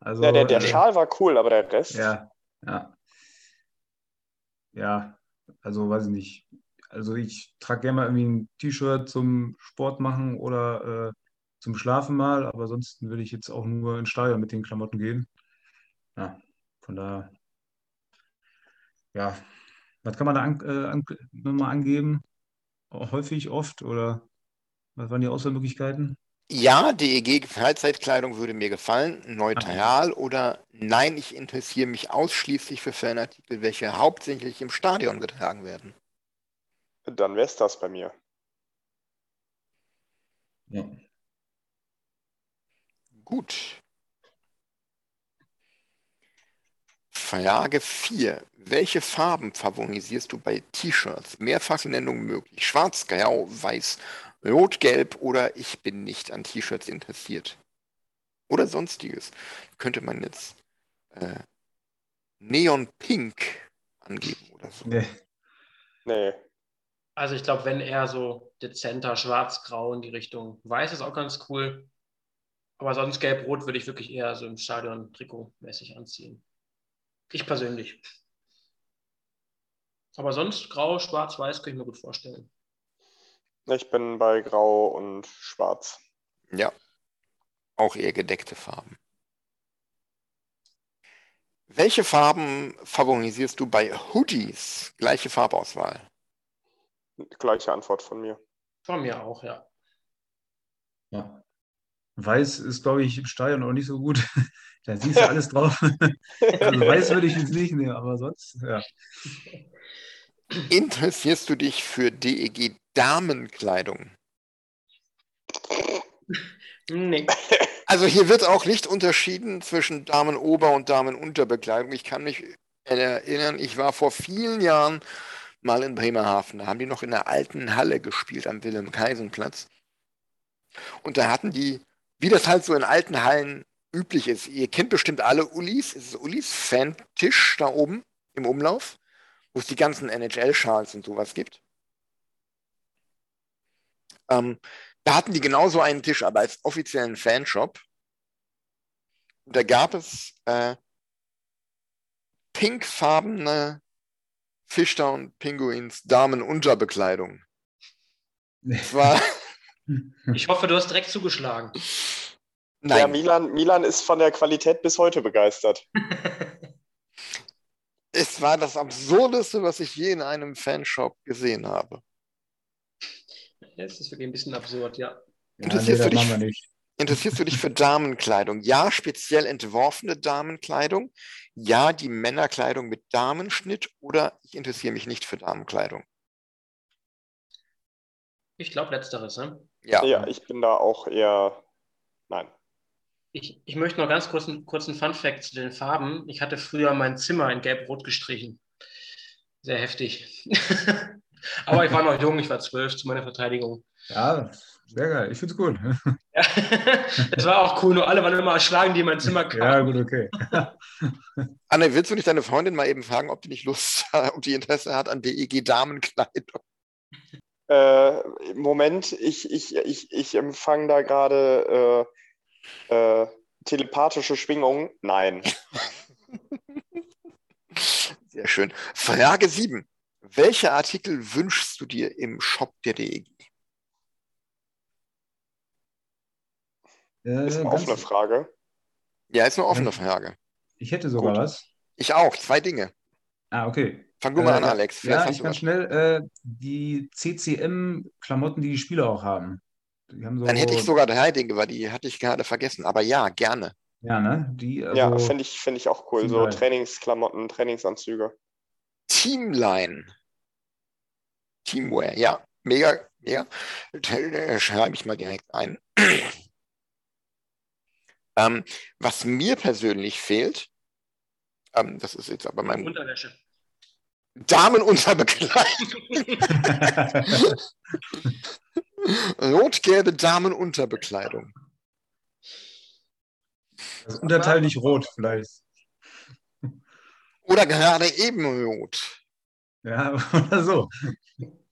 Also, Ja, der, der äh, Schal war cool, aber der Rest. Ja, ja. Ja, also weiß ich nicht. Also ich trage gerne mal irgendwie ein T-Shirt zum Sport machen oder äh, zum Schlafen mal, aber ansonsten würde ich jetzt auch nur ins Stadion mit den Klamotten gehen. Ja, von daher, ja, was kann man da an, äh, an, nochmal angeben? Häufig, oft oder was waren die Auswahlmöglichkeiten? Ja, DEG Freizeitkleidung würde mir gefallen. Neutral oder nein, ich interessiere mich ausschließlich für Fanartikel, welche hauptsächlich im Stadion getragen werden. Dann wäre es das bei mir. Ja. Gut. Frage 4. Welche Farben favorisierst du bei T-Shirts? Mehrfachnennung möglich. Schwarz, grau, weiß, rot, gelb oder ich bin nicht an T-Shirts interessiert. Oder sonstiges. Könnte man jetzt äh, Neon Pink angeben oder so. Nee. Nee. Also ich glaube, wenn eher so dezenter schwarz-grau in die Richtung weiß ist auch ganz cool. Aber sonst gelb-rot würde ich wirklich eher so im Stadion trikotmäßig anziehen. Ich persönlich. Aber sonst grau, schwarz, weiß kann ich mir gut vorstellen. Ich bin bei Grau und Schwarz. Ja. Auch eher gedeckte Farben. Welche Farben favorisierst du bei Hoodies? Gleiche Farbauswahl. Gleiche Antwort von mir. Von mir auch, ja. Ja. Weiß ist, glaube ich, im Stadion auch nicht so gut. Da siehst du alles drauf. *laughs* Also weiß würde ich jetzt nicht nehmen, aber sonst, ja. Interessierst du dich für DEG Damenkleidung? Nee. Also hier wird auch nicht unterschieden zwischen Damenober- und Damenunterbekleidung. Ich kann mich erinnern, ich war vor vielen Jahren mal in Bremerhaven. Da haben die noch in der alten Halle gespielt am Wilhelm-Kaisen-Platz. Und da hatten die, wie das halt so in alten Hallen üblich ist, ihr kennt bestimmt alle Ulis, es ist Ulis Fantisch da oben im Umlauf, wo es die ganzen NHL-Schals und sowas gibt. Ähm, da hatten die genauso einen Tisch, aber als offiziellen Fanshop. Und da gab es äh, pinkfarbene Fishtown Pinguins Damenunterbekleidung. Das war, *laughs* Ich hoffe, du hast direkt zugeschlagen. Ja, nein, Milan, Milan ist von der Qualität bis heute begeistert. *laughs* es war das Absurdeste, was ich je in einem Fanshop gesehen habe. Das ist wirklich ein bisschen absurd, ja. Ja, nee, Interessierst du dich-. Interessierst du dich für Damenkleidung? Ja, speziell entworfene Damenkleidung. Ja, die Männerkleidung mit Damenschnitt. Oder ich interessiere mich nicht für Damenkleidung. Ich glaube, letzteres. Ne? Ja, Ja, ich bin da auch eher. Nein. Ich, ich möchte noch ganz kurz einen kurzen Fun-Fact zu den Farben. Ich hatte früher mein Zimmer in Gelb-Rot gestrichen. Sehr heftig. *laughs* Aber ich war noch jung, ich war zwölf zu meiner Verteidigung. Ja, sehr geil. Ich finde es gut. *laughs* Ja. Das war auch cool, nur alle waren immer erschlagen, die in mein Zimmer kamen. Ja, gut, okay. *laughs* Anne, willst du nicht deine Freundin mal eben fragen, ob die nicht Lust hat, ob die Interesse hat an DEG Damenkleidung? Äh, Moment, ich, ich, ich, ich empfange da gerade äh, äh, telepathische Schwingungen. Nein. *laughs* Sehr schön. Frage 7. Welche Artikel wünschst du dir im Shop der DEG? Äh, Ist eine offene Frage. Ja, ist eine offene Ja. Frage. Ich hätte sogar Gut. was. Ich auch. Zwei Dinge. Ah, okay. Fang du mal Äh, an, Alex. Vielleicht Ja, ich kann was. schnell äh, die CCM-Klamotten, die die Spieler auch haben. Die haben so, Dann hätte ich sogar drei Dinge, weil die hatte ich gerade vergessen. Aber ja, gerne. Ja, ne? Die, also, Ja, finde ich, find ich auch cool. So Teamline. Trainingsklamotten, Trainingsanzüge. Teamline. Teamwear, ja. Mega, mega. Schreibe ich mal direkt ein. *clears throat* ähm, was mir persönlich fehlt, ähm, das ist jetzt aber mein Unterwäsche. Damenunterbekleidung. *laughs* *laughs* *laughs* Rot-gelbe Damenunterbekleidung. das Unterteil nicht rot, vielleicht. Oder gerade eben rot. Ja, *laughs* oder so.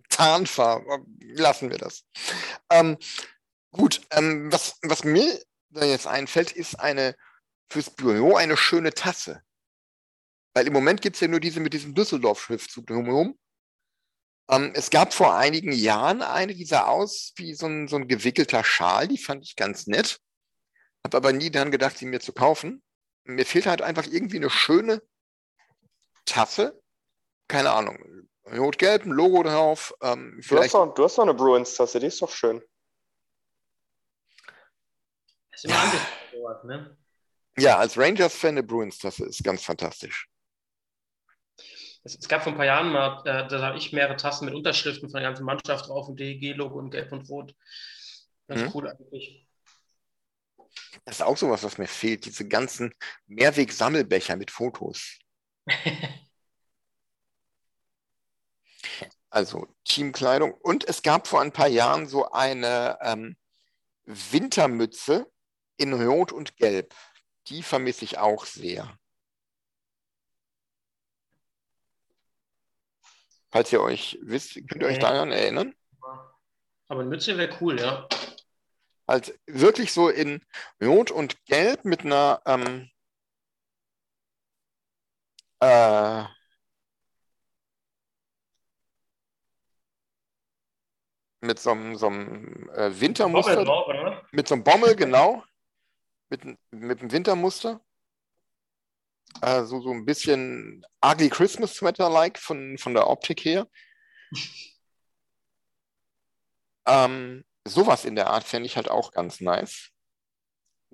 Tarnfarbe. Lassen wir das. Ähm, gut, ähm, was, was mir da jetzt einfällt, ist eine fürs Büro eine schöne Tasse. Weil im Moment gibt es ja nur diese mit diesem Düsseldorf-Schriftzug drumherum. Ähm, es gab vor einigen Jahren eine, die sah aus wie so ein, so ein gewickelter Schal, die fand ich ganz nett. Habe aber nie daran gedacht, sie mir zu kaufen. Mir fehlt halt einfach irgendwie eine schöne Tasse. Keine Ahnung. Rot-Gelb, ein Logo drauf. Ähm, Du hast, noch, du hast noch eine Bruins-Tasse, die ist doch schön. ist immer sowas, ne? ja, als Rangers-Fan eine Bruins-Tasse ist ganz fantastisch. Es, es gab vor ein paar Jahren mal, äh, da habe ich mehrere Tassen mit Unterschriften von der ganzen Mannschaft drauf und DEG-Logo und Gelb und Rot. Ganz Mhm. cool eigentlich. Das ist auch sowas, was mir fehlt. Diese ganzen Mehrweg-Sammelbecher mit Fotos. *laughs* Also Teamkleidung. Und es gab vor ein paar Jahren so eine ähm, Wintermütze in Rot und Gelb. Die vermisse ich auch sehr. Falls ihr euch wisst, könnt ihr euch Nee. daran erinnern? Aber eine Mütze wäre cool, ja. Halt wirklich so in Rot und Gelb mit einer ähm, äh, mit so einem, so einem äh, Wintermuster, Bommel drauf, oder? mit so einem Bommel, genau, mit, mit einem Wintermuster. Äh, so, so ein bisschen Ugly Christmas Sweater-like von, von der Optik her. *laughs* Ähm, sowas in der Art fände ich halt auch ganz nice.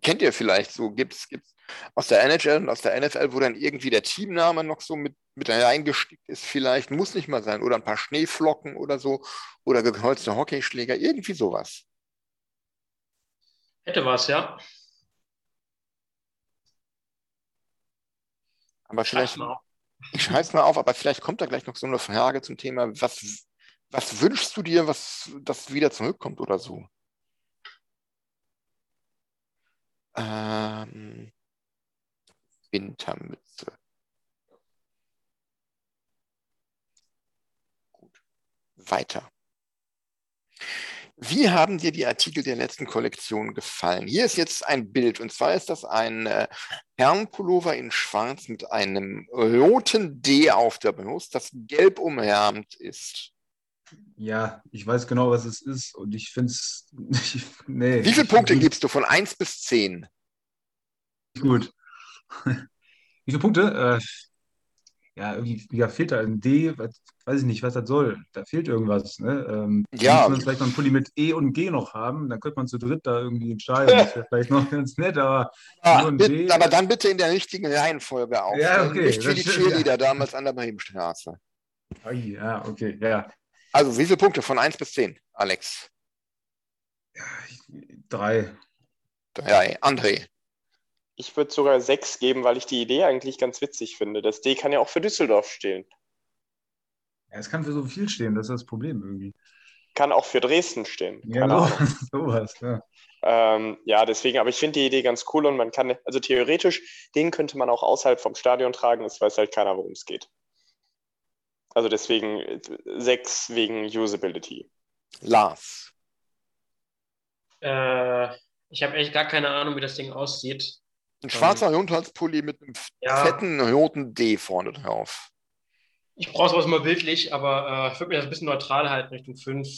Kennt ihr vielleicht so, gibt's, gibt's aus der NHL und aus der NFL, wo dann irgendwie der Teamname noch so mit, mit reingestickt ist, vielleicht, muss nicht mal sein, oder ein paar Schneeflocken oder so, oder gekreuzte Hockeyschläger, irgendwie sowas. Hätte was, ja. Aber vielleicht, ich schreibe es mal auf, aber vielleicht kommt da gleich noch so eine Frage zum Thema, was, was wünschst du dir, was das wieder zurückkommt oder so? Ähm, Wintermütze. Gut. Weiter. Wie haben dir die Artikel der letzten Kollektion gefallen? Hier ist jetzt ein Bild, und zwar ist das ein äh, Herrenpullover in Schwarz mit einem roten D auf der Brust, das gelb umrahmt ist. Ja, ich weiß genau, was es ist und ich finde es. *laughs* Nee, Wie viele Punkte gibst du von 1 bis 10? nicht gut? *laughs* Wie viele Punkte? Äh, ja, irgendwie ja, fehlt da ein D, was, weiß ich nicht, was das soll. Da fehlt irgendwas. Ne? Ähm, Ja. Müsste man vielleicht noch einen Pulli mit E und G noch haben, dann könnte man zu dritt da irgendwie entscheiden. Das wäre vielleicht noch *laughs* ganz nett, aber Ah, bitte, aber dann bitte in der richtigen Reihenfolge aufstellen. okay, Nicht wie die stimmt, ja. Cheerleader damals an der Bremenstraße. Ja, okay, ja. Also wie viele Punkte von 1 bis 10, Alex? Drei. Drei. André. Ich würde sogar sechs geben, weil ich die Idee eigentlich ganz witzig finde. Das D kann ja auch für Düsseldorf stehen. Ja, es kann für so viel stehen, das ist das Problem irgendwie. Kann auch für Dresden stehen. Ja, Ahnung. *laughs* sowas, ja. Ähm, ja, deswegen, aber ich finde die Idee ganz cool und man kann, also theoretisch, den könnte man auch außerhalb vom Stadion tragen, es weiß halt keiner, worum es geht. Also deswegen sechs wegen Usability. Lars. Äh, ich habe echt gar keine Ahnung, wie das Ding aussieht. Ein schwarzer Rundholzpulli mit einem Ja. fetten roten D vorne drauf. Ich brauche sowas mal bildlich, aber äh, ich würde mir das ein bisschen neutral halten, Richtung 5.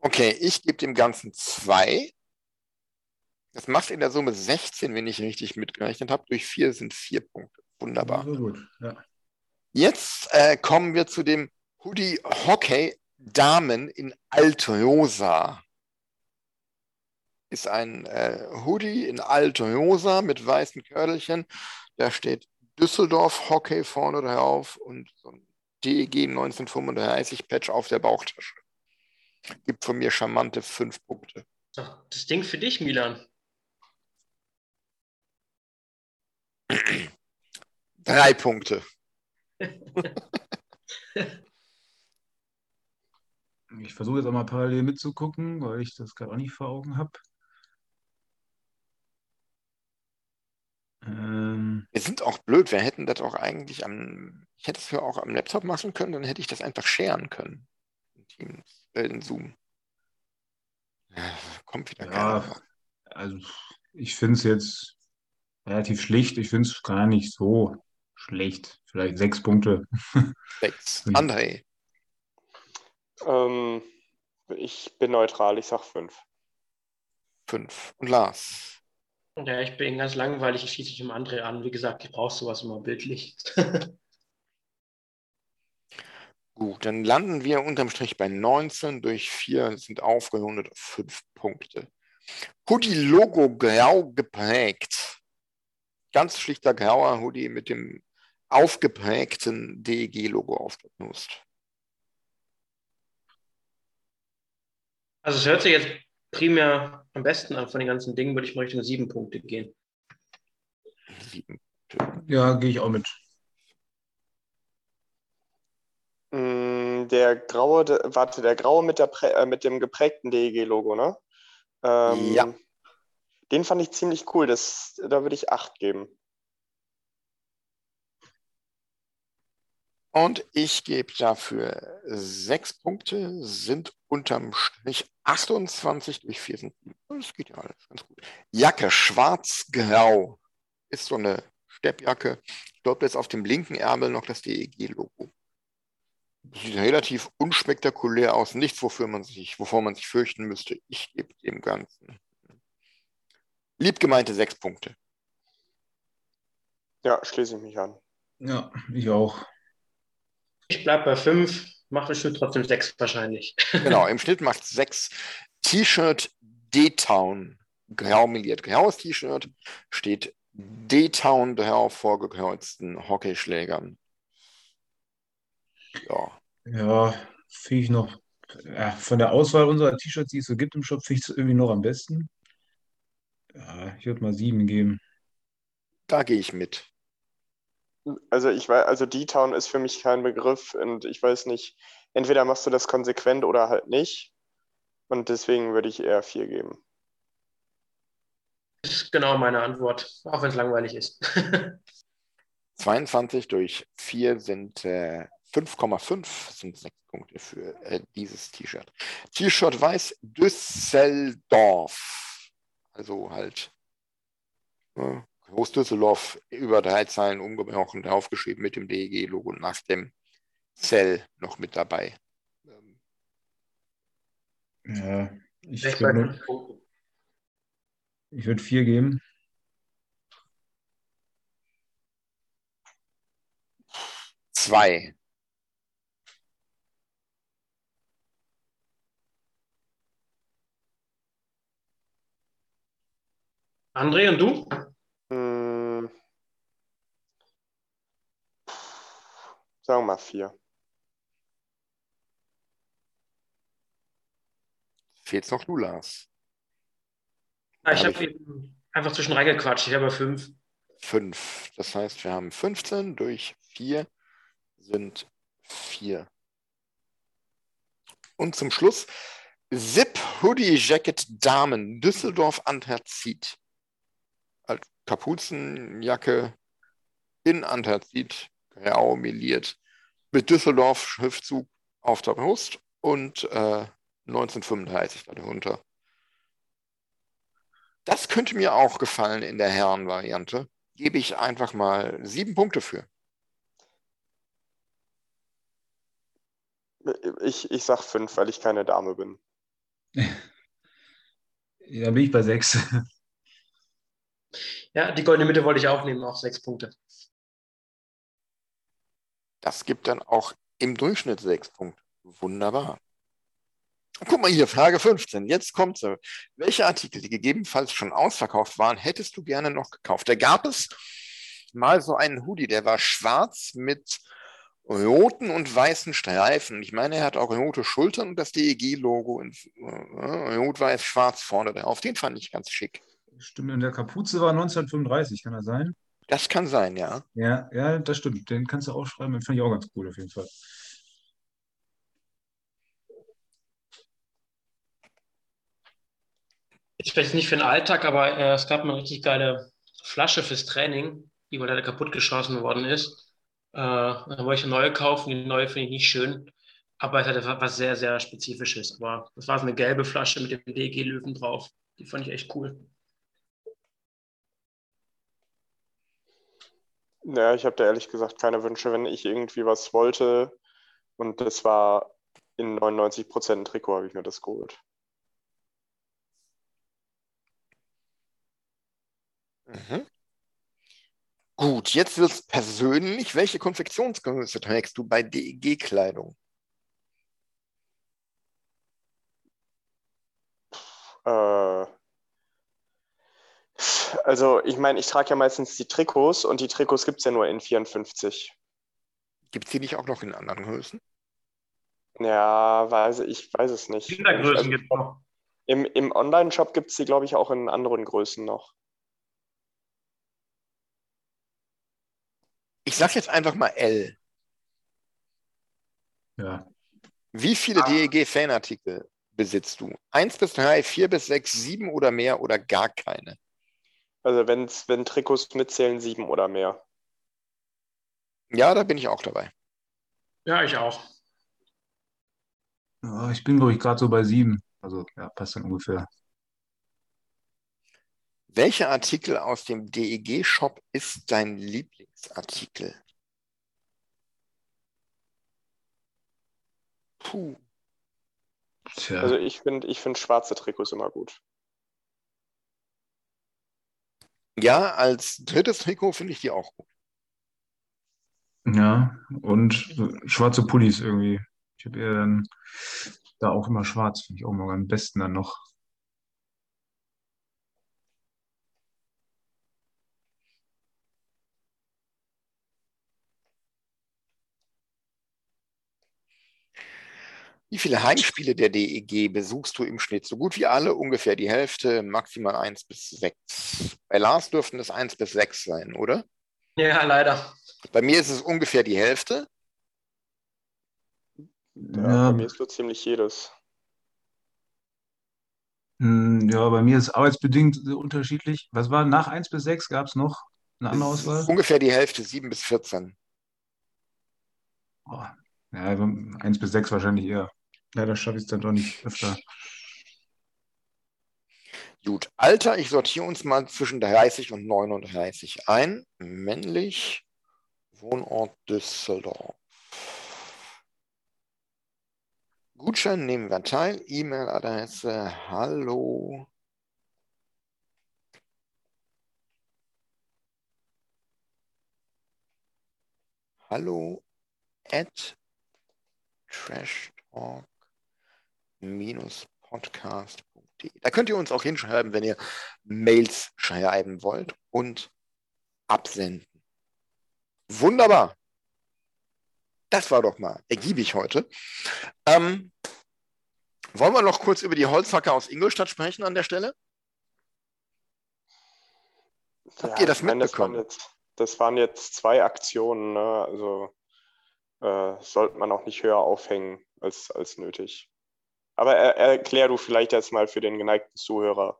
Okay, ich gebe dem Ganzen zwei. Das macht in der Summe 16, wenn ich richtig mitgerechnet habe. Durch vier sind vier Punkte. Wunderbar. So gut, ja. Jetzt äh, kommen wir zu dem Hoodie Hockey Damen in Altrosa. Ist ein äh, Hoodie in Altrosa mit weißen Kördelchen. Da steht Düsseldorf Hockey vorne drauf und so ein DEG 1935 Patch auf der Bauchtasche. Gibt von mir charmante fünf Punkte. Ach, Das Ding für dich, Milan. *clears throat* Drei Punkte. *laughs* Ich versuche jetzt auch mal parallel mitzugucken, weil ich das gerade auch nicht vor Augen habe. Ähm, Wir sind auch blöd. Wir hätten das auch eigentlich am, ich hätte es ja auch am Laptop machen können, dann hätte ich das einfach sharen können. In Teams, äh, in Zoom. Ja, kommt wieder Ja. keiner. also ich finde es jetzt relativ schlicht. Ich finde es gar nicht so schlecht. Vielleicht sechs Punkte. *laughs* Sechs. André. Ähm, ich bin neutral, ich sag fünf. Fünf. Und Lars. Ja, ich bin ganz langweilig, ich schließe mich im André an. Wie gesagt, ich brauche sowas immer bildlich. *laughs* Gut, dann landen wir unterm Strich bei 19 durch 4 sind aufgerundet auf 5 Punkte. Hoodie-Logo grau geprägt. Ganz schlichter grauer Hoodie mit dem aufgeprägten DEG-Logo auf der Brust. Also es hört sich jetzt primär am besten von den ganzen Dingen, würde ich mal Richtung sieben Punkte gehen. Sieben. Ja, gehe ich auch mit. Mm, Der graue, warte, der graue mit, der äh, mit dem geprägten DEG-Logo, ne? Ähm, Ja. Den fand ich ziemlich cool. Das, da würde ich acht geben. Und ich gebe dafür 6 Punkte, sind unterm Strich 28 durch 4 sind. Das geht ja alles ganz gut. Jacke schwarz-grau. Ist so eine Steppjacke. Ich glaube, jetzt auf dem linken Ärmel noch das DEG-Logo. Sieht relativ unspektakulär aus. Nichts, wofür man sich, wovor man sich fürchten müsste. Ich gebe dem Ganzen lieb gemeinte 6 Punkte. Ja, schließe ich mich an. Ja, ich auch. Ich bleibe bei fünf, mache ich trotzdem sechs wahrscheinlich. *laughs* Genau, im Schnitt macht 6 T-Shirt D-Town. Grau meliert. Graues T-Shirt steht D-Town drauf, vorgekreuzten Hockeyschlägern. Ja, Ja, finde ich noch. Ja, von der Auswahl unserer T-Shirts, die es so gibt im Shop, finde ich es irgendwie noch am besten. Ja, ich würde mal sieben geben. da gehe ich mit. Also ich weiß, also D-Town ist für mich kein Begriff und ich weiß nicht, entweder machst du das konsequent oder halt nicht. Und deswegen würde ich eher vier geben. Das ist genau meine Antwort, auch wenn es langweilig ist. *laughs* 22 durch 4 sind äh, 5,5 sind 6 Punkte für äh, dieses T-Shirt. T-Shirt weiß Düsseldorf. Also halt äh, Groß Düsseldorf über drei Zeilen umgebrochen, draufgeschrieben mit dem DEG-Logo nach dem Zell noch mit dabei. Ähm, Ja, ich bei würde ich würd vier geben. Zwei. André und du? Hm. Sagen wir mal vier. Fehlt noch du, Lars. Ah, ich Hab habe eben einfach zwischen reingequatscht. Ich habe fünf. 5. Das heißt, wir haben 15 durch 4 sind 4. Und zum Schluss Zip Hoodie Jacket Damen Düsseldorf Anthrazit. Als Kapuzenjacke in Anthrazit, grau meliert, mit Düsseldorf Schriftzug auf der Brust und äh, 1935 darunter. Das könnte mir auch gefallen in der Herrenvariante. Gebe ich einfach mal sieben Punkte für. Ich, ich sag fünf, weil ich keine Dame bin. *laughs* Ja, bin ich bei sechs. Ja, die goldene Mitte wollte ich auch nehmen, auch sechs Punkte. Das gibt dann auch im Durchschnitt sechs Punkte. Wunderbar. Guck mal hier, Frage 15. Jetzt kommt sie. Welche Artikel, die gegebenenfalls schon ausverkauft waren, hättest du gerne noch gekauft? Da gab es mal so einen Hoodie, der war schwarz mit roten und weißen Streifen. Ich meine, er hat auch rote Schultern und das DEG-Logo in äh, rot-weiß-schwarz vorne drauf. Den fand ich ganz schick. Stimmt, in der Kapuze war 1935, kann das sein? Das kann sein, ja. Ja, ja, das stimmt. Den kannst du aufschreiben, den fand ich auch ganz cool auf jeden Fall. Ist vielleicht nicht für den Alltag, aber äh, es gab eine richtig geile Flasche fürs Training, die mal leider kaputt geschossen worden ist. Äh, dann wollte ich eine neue kaufen. Die neue finde ich nicht schön, aber es hatte was sehr, sehr Spezifisches. Aber das war so eine gelbe Flasche mit dem DG-Löwen drauf. Die fand ich echt cool. Ja, ich habe da ehrlich gesagt keine Wünsche, wenn ich irgendwie was wollte und das war in 99% ein Trikot, habe ich mir das geholt. Mhm. Gut, jetzt wird es persönlich. Welche Konfektionsgröße trägst du bei DEG-Kleidung? Äh, also, ich meine, ich trage ja meistens die Trikots und die Trikots gibt es ja nur in 54. Gibt es die nicht auch noch in anderen Größen? Ja, weiß, ich weiß es nicht. Kindergrößen Also, gibt es noch. Im, im Online-Shop gibt es die, glaube ich, auch in anderen Größen noch. Ich sag jetzt einfach mal L. Ja. Wie viele DEG-Fanartikel besitzt du? Eins bis drei, vier bis sechs, sieben oder mehr oder gar keine? Also, wenn's, wenn Trikots mitzählen, sieben oder mehr. Ja, da bin ich auch dabei. Ja, ich auch. Ja, ich bin, glaube ich, gerade so bei sieben. Also, ja, passt dann ungefähr. Welcher Artikel aus dem DEG-Shop ist dein Lieblingsartikel? Puh. Tja. Also, ich finde ich find schwarze Trikots immer gut. Ja, als drittes Trikot finde ich die auch gut. Ja, und schwarze Pullis irgendwie. Ich habe eher dann da auch immer schwarz, finde ich auch immer am besten dann noch. Wie viele Heimspiele der DEG besuchst du im Schnitt? So gut wie alle, ungefähr die Hälfte, maximal eins bis sechs. Bei Lars dürften es eins bis sechs sein, oder? Ja, leider. Bei mir ist es ungefähr die Hälfte. Ja, Ja, bei mir ist so ziemlich jedes. hm, ja, bei mir ist es arbeitsbedingt unterschiedlich. Was war nach 1 bis 6? Gab es noch eine andere Auswahl? Ungefähr die Hälfte, sieben bis 14. Oh, ja, 1 bis 6 wahrscheinlich eher. Leider schaffe ich es dann doch nicht öfter. Gut, Alter, ich sortiere uns mal zwischen 30 und 39 ein. Männlich, Wohnort Düsseldorf. Gutschein nehmen wir teil. E-Mail-Adresse hallo. Hallo at trashtalk-podcast.de. Da könnt ihr uns auch hinschreiben, wenn ihr Mails schreiben wollt und absenden. Wunderbar. Das war doch mal ergiebig heute. Ähm, wollen wir noch kurz über die Holzhacker aus Ingolstadt sprechen an der Stelle? Habt ihr das ich meine, mitbekommen? waren jetzt, das waren jetzt zwei Aktionen, ne? Also äh, sollte man auch nicht höher aufhängen als, als nötig. Aber er, erklär du vielleicht jetzt mal für den geneigten Zuhörer.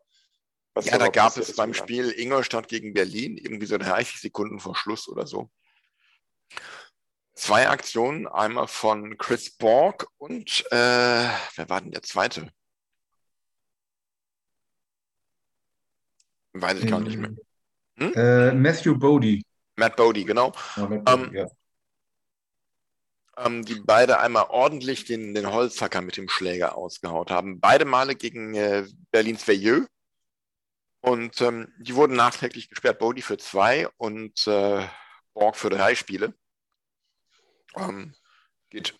was Ja, da gab es beim. Spiel Ingolstadt gegen Berlin irgendwie so 30 Sekunden vor Schluss oder so. Zwei Aktionen, einmal von Chris Borg und äh, wer war denn der zweite? Weiß ich gar nicht mehr. Hm? Äh, Matthew Bodie. Matt Bodie, genau. Ja, Matt Ähm, Bodie, ja. Ähm, die beide einmal ordentlich den, den Holzhacker mit dem Schläger ausgehaut haben. Beide Male gegen äh, Berlins Veilleux. Und ähm, die wurden nachträglich gesperrt. Bodie für zwei und äh, Borg für drei Spiele. Ähm, geht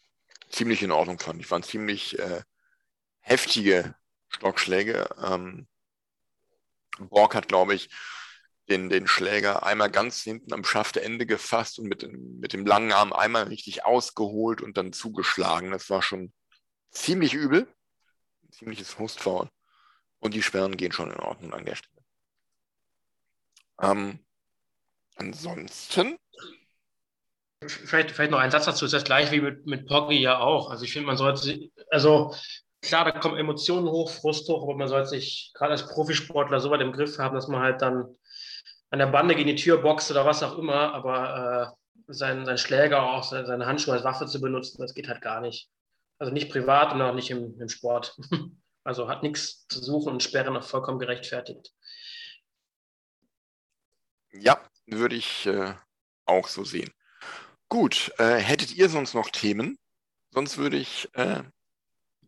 ziemlich in Ordnung, fand ich. Waren ziemlich äh, heftige Stockschläge. Ähm, Borg hat, glaube ich, den, den Schläger einmal ganz hinten am Schaftende gefasst und mit, dem- mit dem langen Arm einmal richtig ausgeholt und dann zugeschlagen. Das war schon ziemlich übel. Ein ziemliches Hustfaul. Und die Sperren gehen schon in Ordnung an der Stelle. Ähm, ansonsten, Vielleicht, vielleicht noch ein Satz dazu, ist das gleich wie mit, mit Poggi ja auch. Also ich finde, man sollte also klar, da kommen Emotionen hoch, Frust hoch, aber man sollte sich gerade als Profisportler so weit im Griff haben, dass man halt dann an der Bande gegen die Tür boxt oder was auch immer, aber äh, sein, sein Schläger auch, seine, seine Handschuhe als Waffe zu benutzen, das geht halt gar nicht. Also nicht privat und auch nicht im, im Sport. *laughs* Also hat nichts zu suchen und Sperren auch vollkommen gerechtfertigt. ja, würde ich äh, auch so sehen. Gut, äh, hättet ihr sonst noch Themen? Sonst würde ich äh,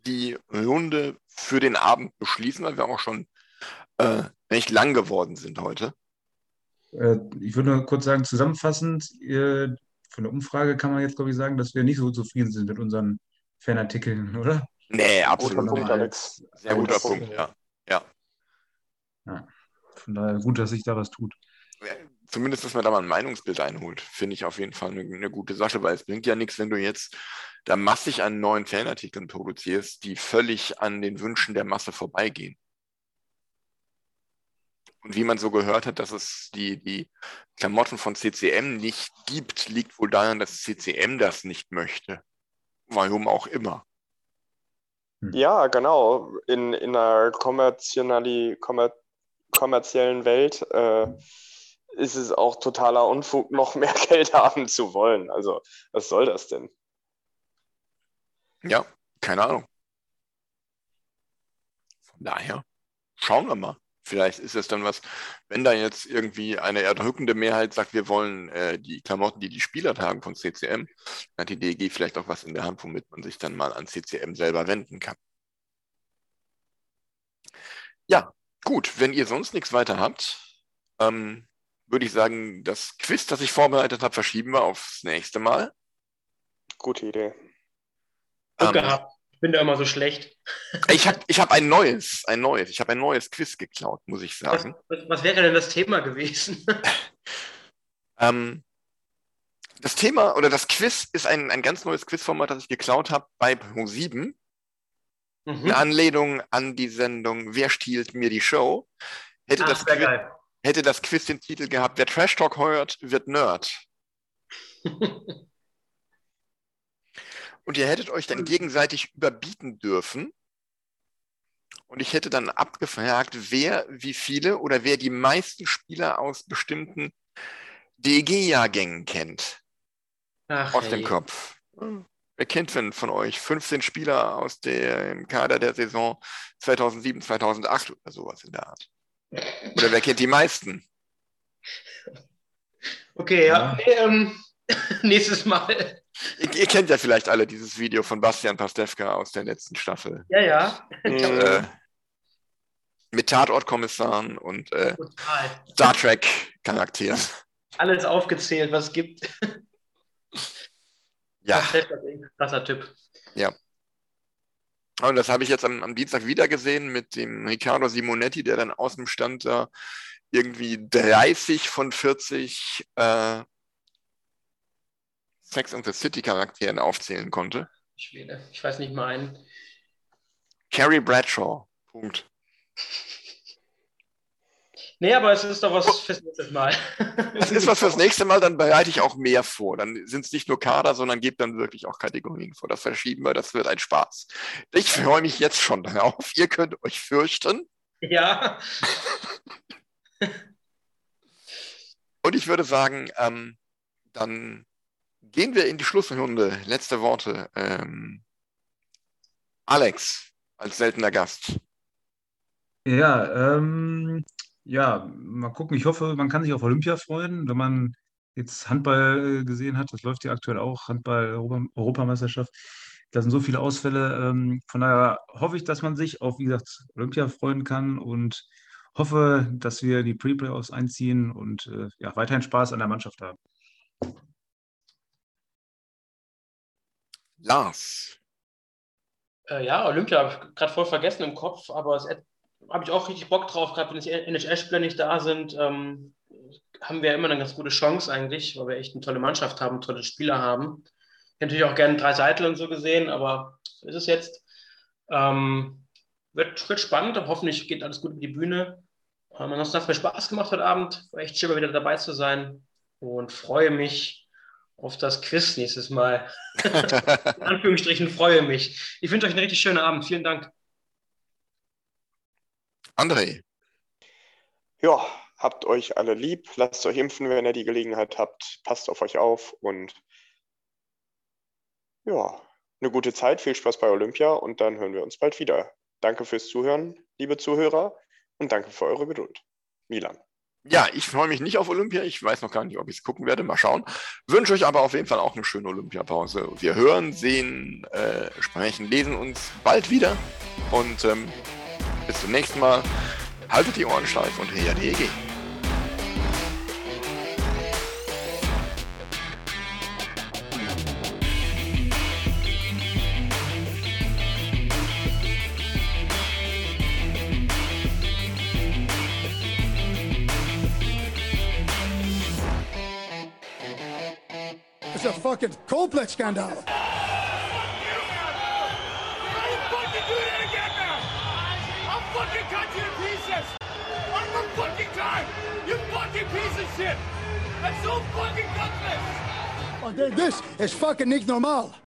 die Runde für den Abend beschließen, weil wir auch schon äh, recht lang geworden sind heute. Äh, ich würde nur kurz sagen, zusammenfassend, äh, von der Umfrage kann man jetzt, glaube ich, sagen, dass wir nicht so zufrieden sind mit unseren Fanartikeln, *laughs* oder? Nee, Guter absolut. Punkt, Alex. Sehr guter Punkt, ja. ja. Ja. Von daher gut, dass sich da was tut. Zumindest, dass man da mal ein Meinungsbild einholt, finde ich auf jeden Fall eine, eine gute Sache, weil es bringt ja nichts, wenn du jetzt da massig an neuen Fanartikeln produzierst, die völlig an den Wünschen der Masse vorbeigehen. Und wie man so gehört hat, dass es die, die Klamotten von CCM nicht gibt, liegt wohl daran, dass CCM das nicht möchte. Warum auch immer. Ja, genau. In, in einer kommerziali, kommer, kommerziellen Welt äh, ist es auch totaler Unfug, *laughs* noch mehr Geld haben zu wollen. Also, was soll das denn? Ja, keine Ahnung. Von daher, schauen wir mal. Vielleicht ist es dann was, wenn da jetzt irgendwie eine erdrückende Mehrheit sagt, wir wollen äh, die Klamotten, die die Spieler tragen von CCM, dann hat die DEG vielleicht auch was in der Hand, womit man sich dann mal an CCM selber wenden kann. Ja, gut, wenn ihr sonst nichts weiter habt, ähm, würde ich sagen, das Quiz, das ich vorbereitet habe, verschieben wir aufs nächste Mal. Gute Idee. Glück Ähm, gehabt. Ich bin da immer so schlecht. Ich habe ich hab ein neues, ein neues, ich habe ein neues Quiz geklaut, muss ich sagen. was, was wäre denn das Thema gewesen? *laughs* Ähm, das Thema oder das Quiz ist ein, ein ganz neues Quizformat, das ich geklaut habe bei Pro7. Mhm. In Anlehnung an die Sendung Wer stiehlt mir die Show? Hätte, Ach, das, sehr Quiz, hätte das Quiz den Titel gehabt, wer Trash Talk hört, wird Nerd. *laughs* Und ihr hättet euch dann gegenseitig überbieten dürfen. Und ich hätte dann abgefragt, wer wie viele oder wer die meisten Spieler aus bestimmten DEG-Jahrgängen kennt. Ach, aus dem hey. Kopf. Wer kennt denn von euch 15 Spieler aus dem Kader der Saison 2007, 2008 oder sowas in der Art? Oder wer kennt die meisten? Okay, ja. Nee, ähm, *laughs* nächstes Mal. Ihr, ihr kennt ja vielleicht alle dieses Video von Bastian Pastewka aus der letzten Staffel. Ja, ja. Äh, mit Tatortkommissaren und äh. Star Trek-Charakteren. Alles aufgezählt, was es gibt. Ja, Krasser Typ. und das habe ich jetzt am, am Dienstag wieder gesehen mit dem Riccardo Simonetti, der dann aus dem Stand da irgendwie 30 von 40 äh, Sex and the City Charakteren aufzählen konnte. Ich, wähle. ich weiß nicht mal einen. Carrie Bradshaw. Punkt. Nee, aber es ist doch was fürs nächste Mal. *laughs* Das ist was fürs nächste Mal, dann bereite ich auch mehr vor. Dann sind es nicht nur Kader, sondern gebe dann wirklich auch Kategorien vor. Das verschieben wir, das wird ein Spaß. Ich freue mich jetzt schon darauf. Ihr könnt euch fürchten. Ja. Und ich würde sagen, ähm, dann gehen wir in die Schlussrunde. Letzte Worte. Ähm, Alex, als seltener Gast. Ja, ähm, ja, mal gucken. Ich hoffe, man kann sich auf Olympia freuen, wenn man jetzt Handball äh, gesehen hat. Das läuft ja aktuell auch, Handball-Europameisterschaft. Da sind so viele Ausfälle. Ähm, von daher hoffe ich, dass man sich auf, wie gesagt, Olympia freuen kann und hoffe, dass wir die Pre-Playoffs einziehen und äh, ja, weiterhin Spaß an der Mannschaft haben. Lars. Äh, ja, Olympia habe ich gerade voll vergessen im Kopf, aber es habe ich auch richtig Bock drauf, gerade wenn die NHL-Spieler nicht da sind, ähm, haben wir immer eine ganz gute Chance eigentlich, weil wir echt eine tolle Mannschaft haben, tolle Spieler haben. Ich hätte natürlich auch gerne drei Seitel und so gesehen, aber so ist es jetzt. Ähm, wird, wird spannend, aber hoffentlich geht alles gut über die Bühne. Ähm, ansonsten hat es mir Spaß gemacht heute Abend. War echt schön, mal wieder dabei zu sein und freue mich auf das Quiz nächstes Mal. *laughs* In Anführungsstrichen freue mich. Ich wünsche euch einen richtig schönen Abend. Vielen Dank. André. Ja, habt euch alle lieb, lasst euch impfen, wenn ihr die Gelegenheit habt, passt auf euch auf und ja, eine gute Zeit, viel Spaß bei Olympia und dann hören wir uns bald wieder. Danke fürs Zuhören, liebe Zuhörer, und danke für eure Geduld. Milan. Ja, ich freue mich nicht auf Olympia. Ich weiß noch gar nicht, ob ich es gucken werde. Mal schauen. Wünsche euch aber auf jeden Fall auch eine schöne Olympiapause. Wir hören, sehen, äh, sprechen, lesen uns bald wieder. Und ähm, bis zum nächsten Mal. Haltet die Ohren steif und her die EG. Fucking Coldplay-Skandal. fucking do that again now! I'll fucking cut you to pieces! One more fucking time! You fucking piece of shit! That's so fucking gutless! Oh, Und this is fucking normal.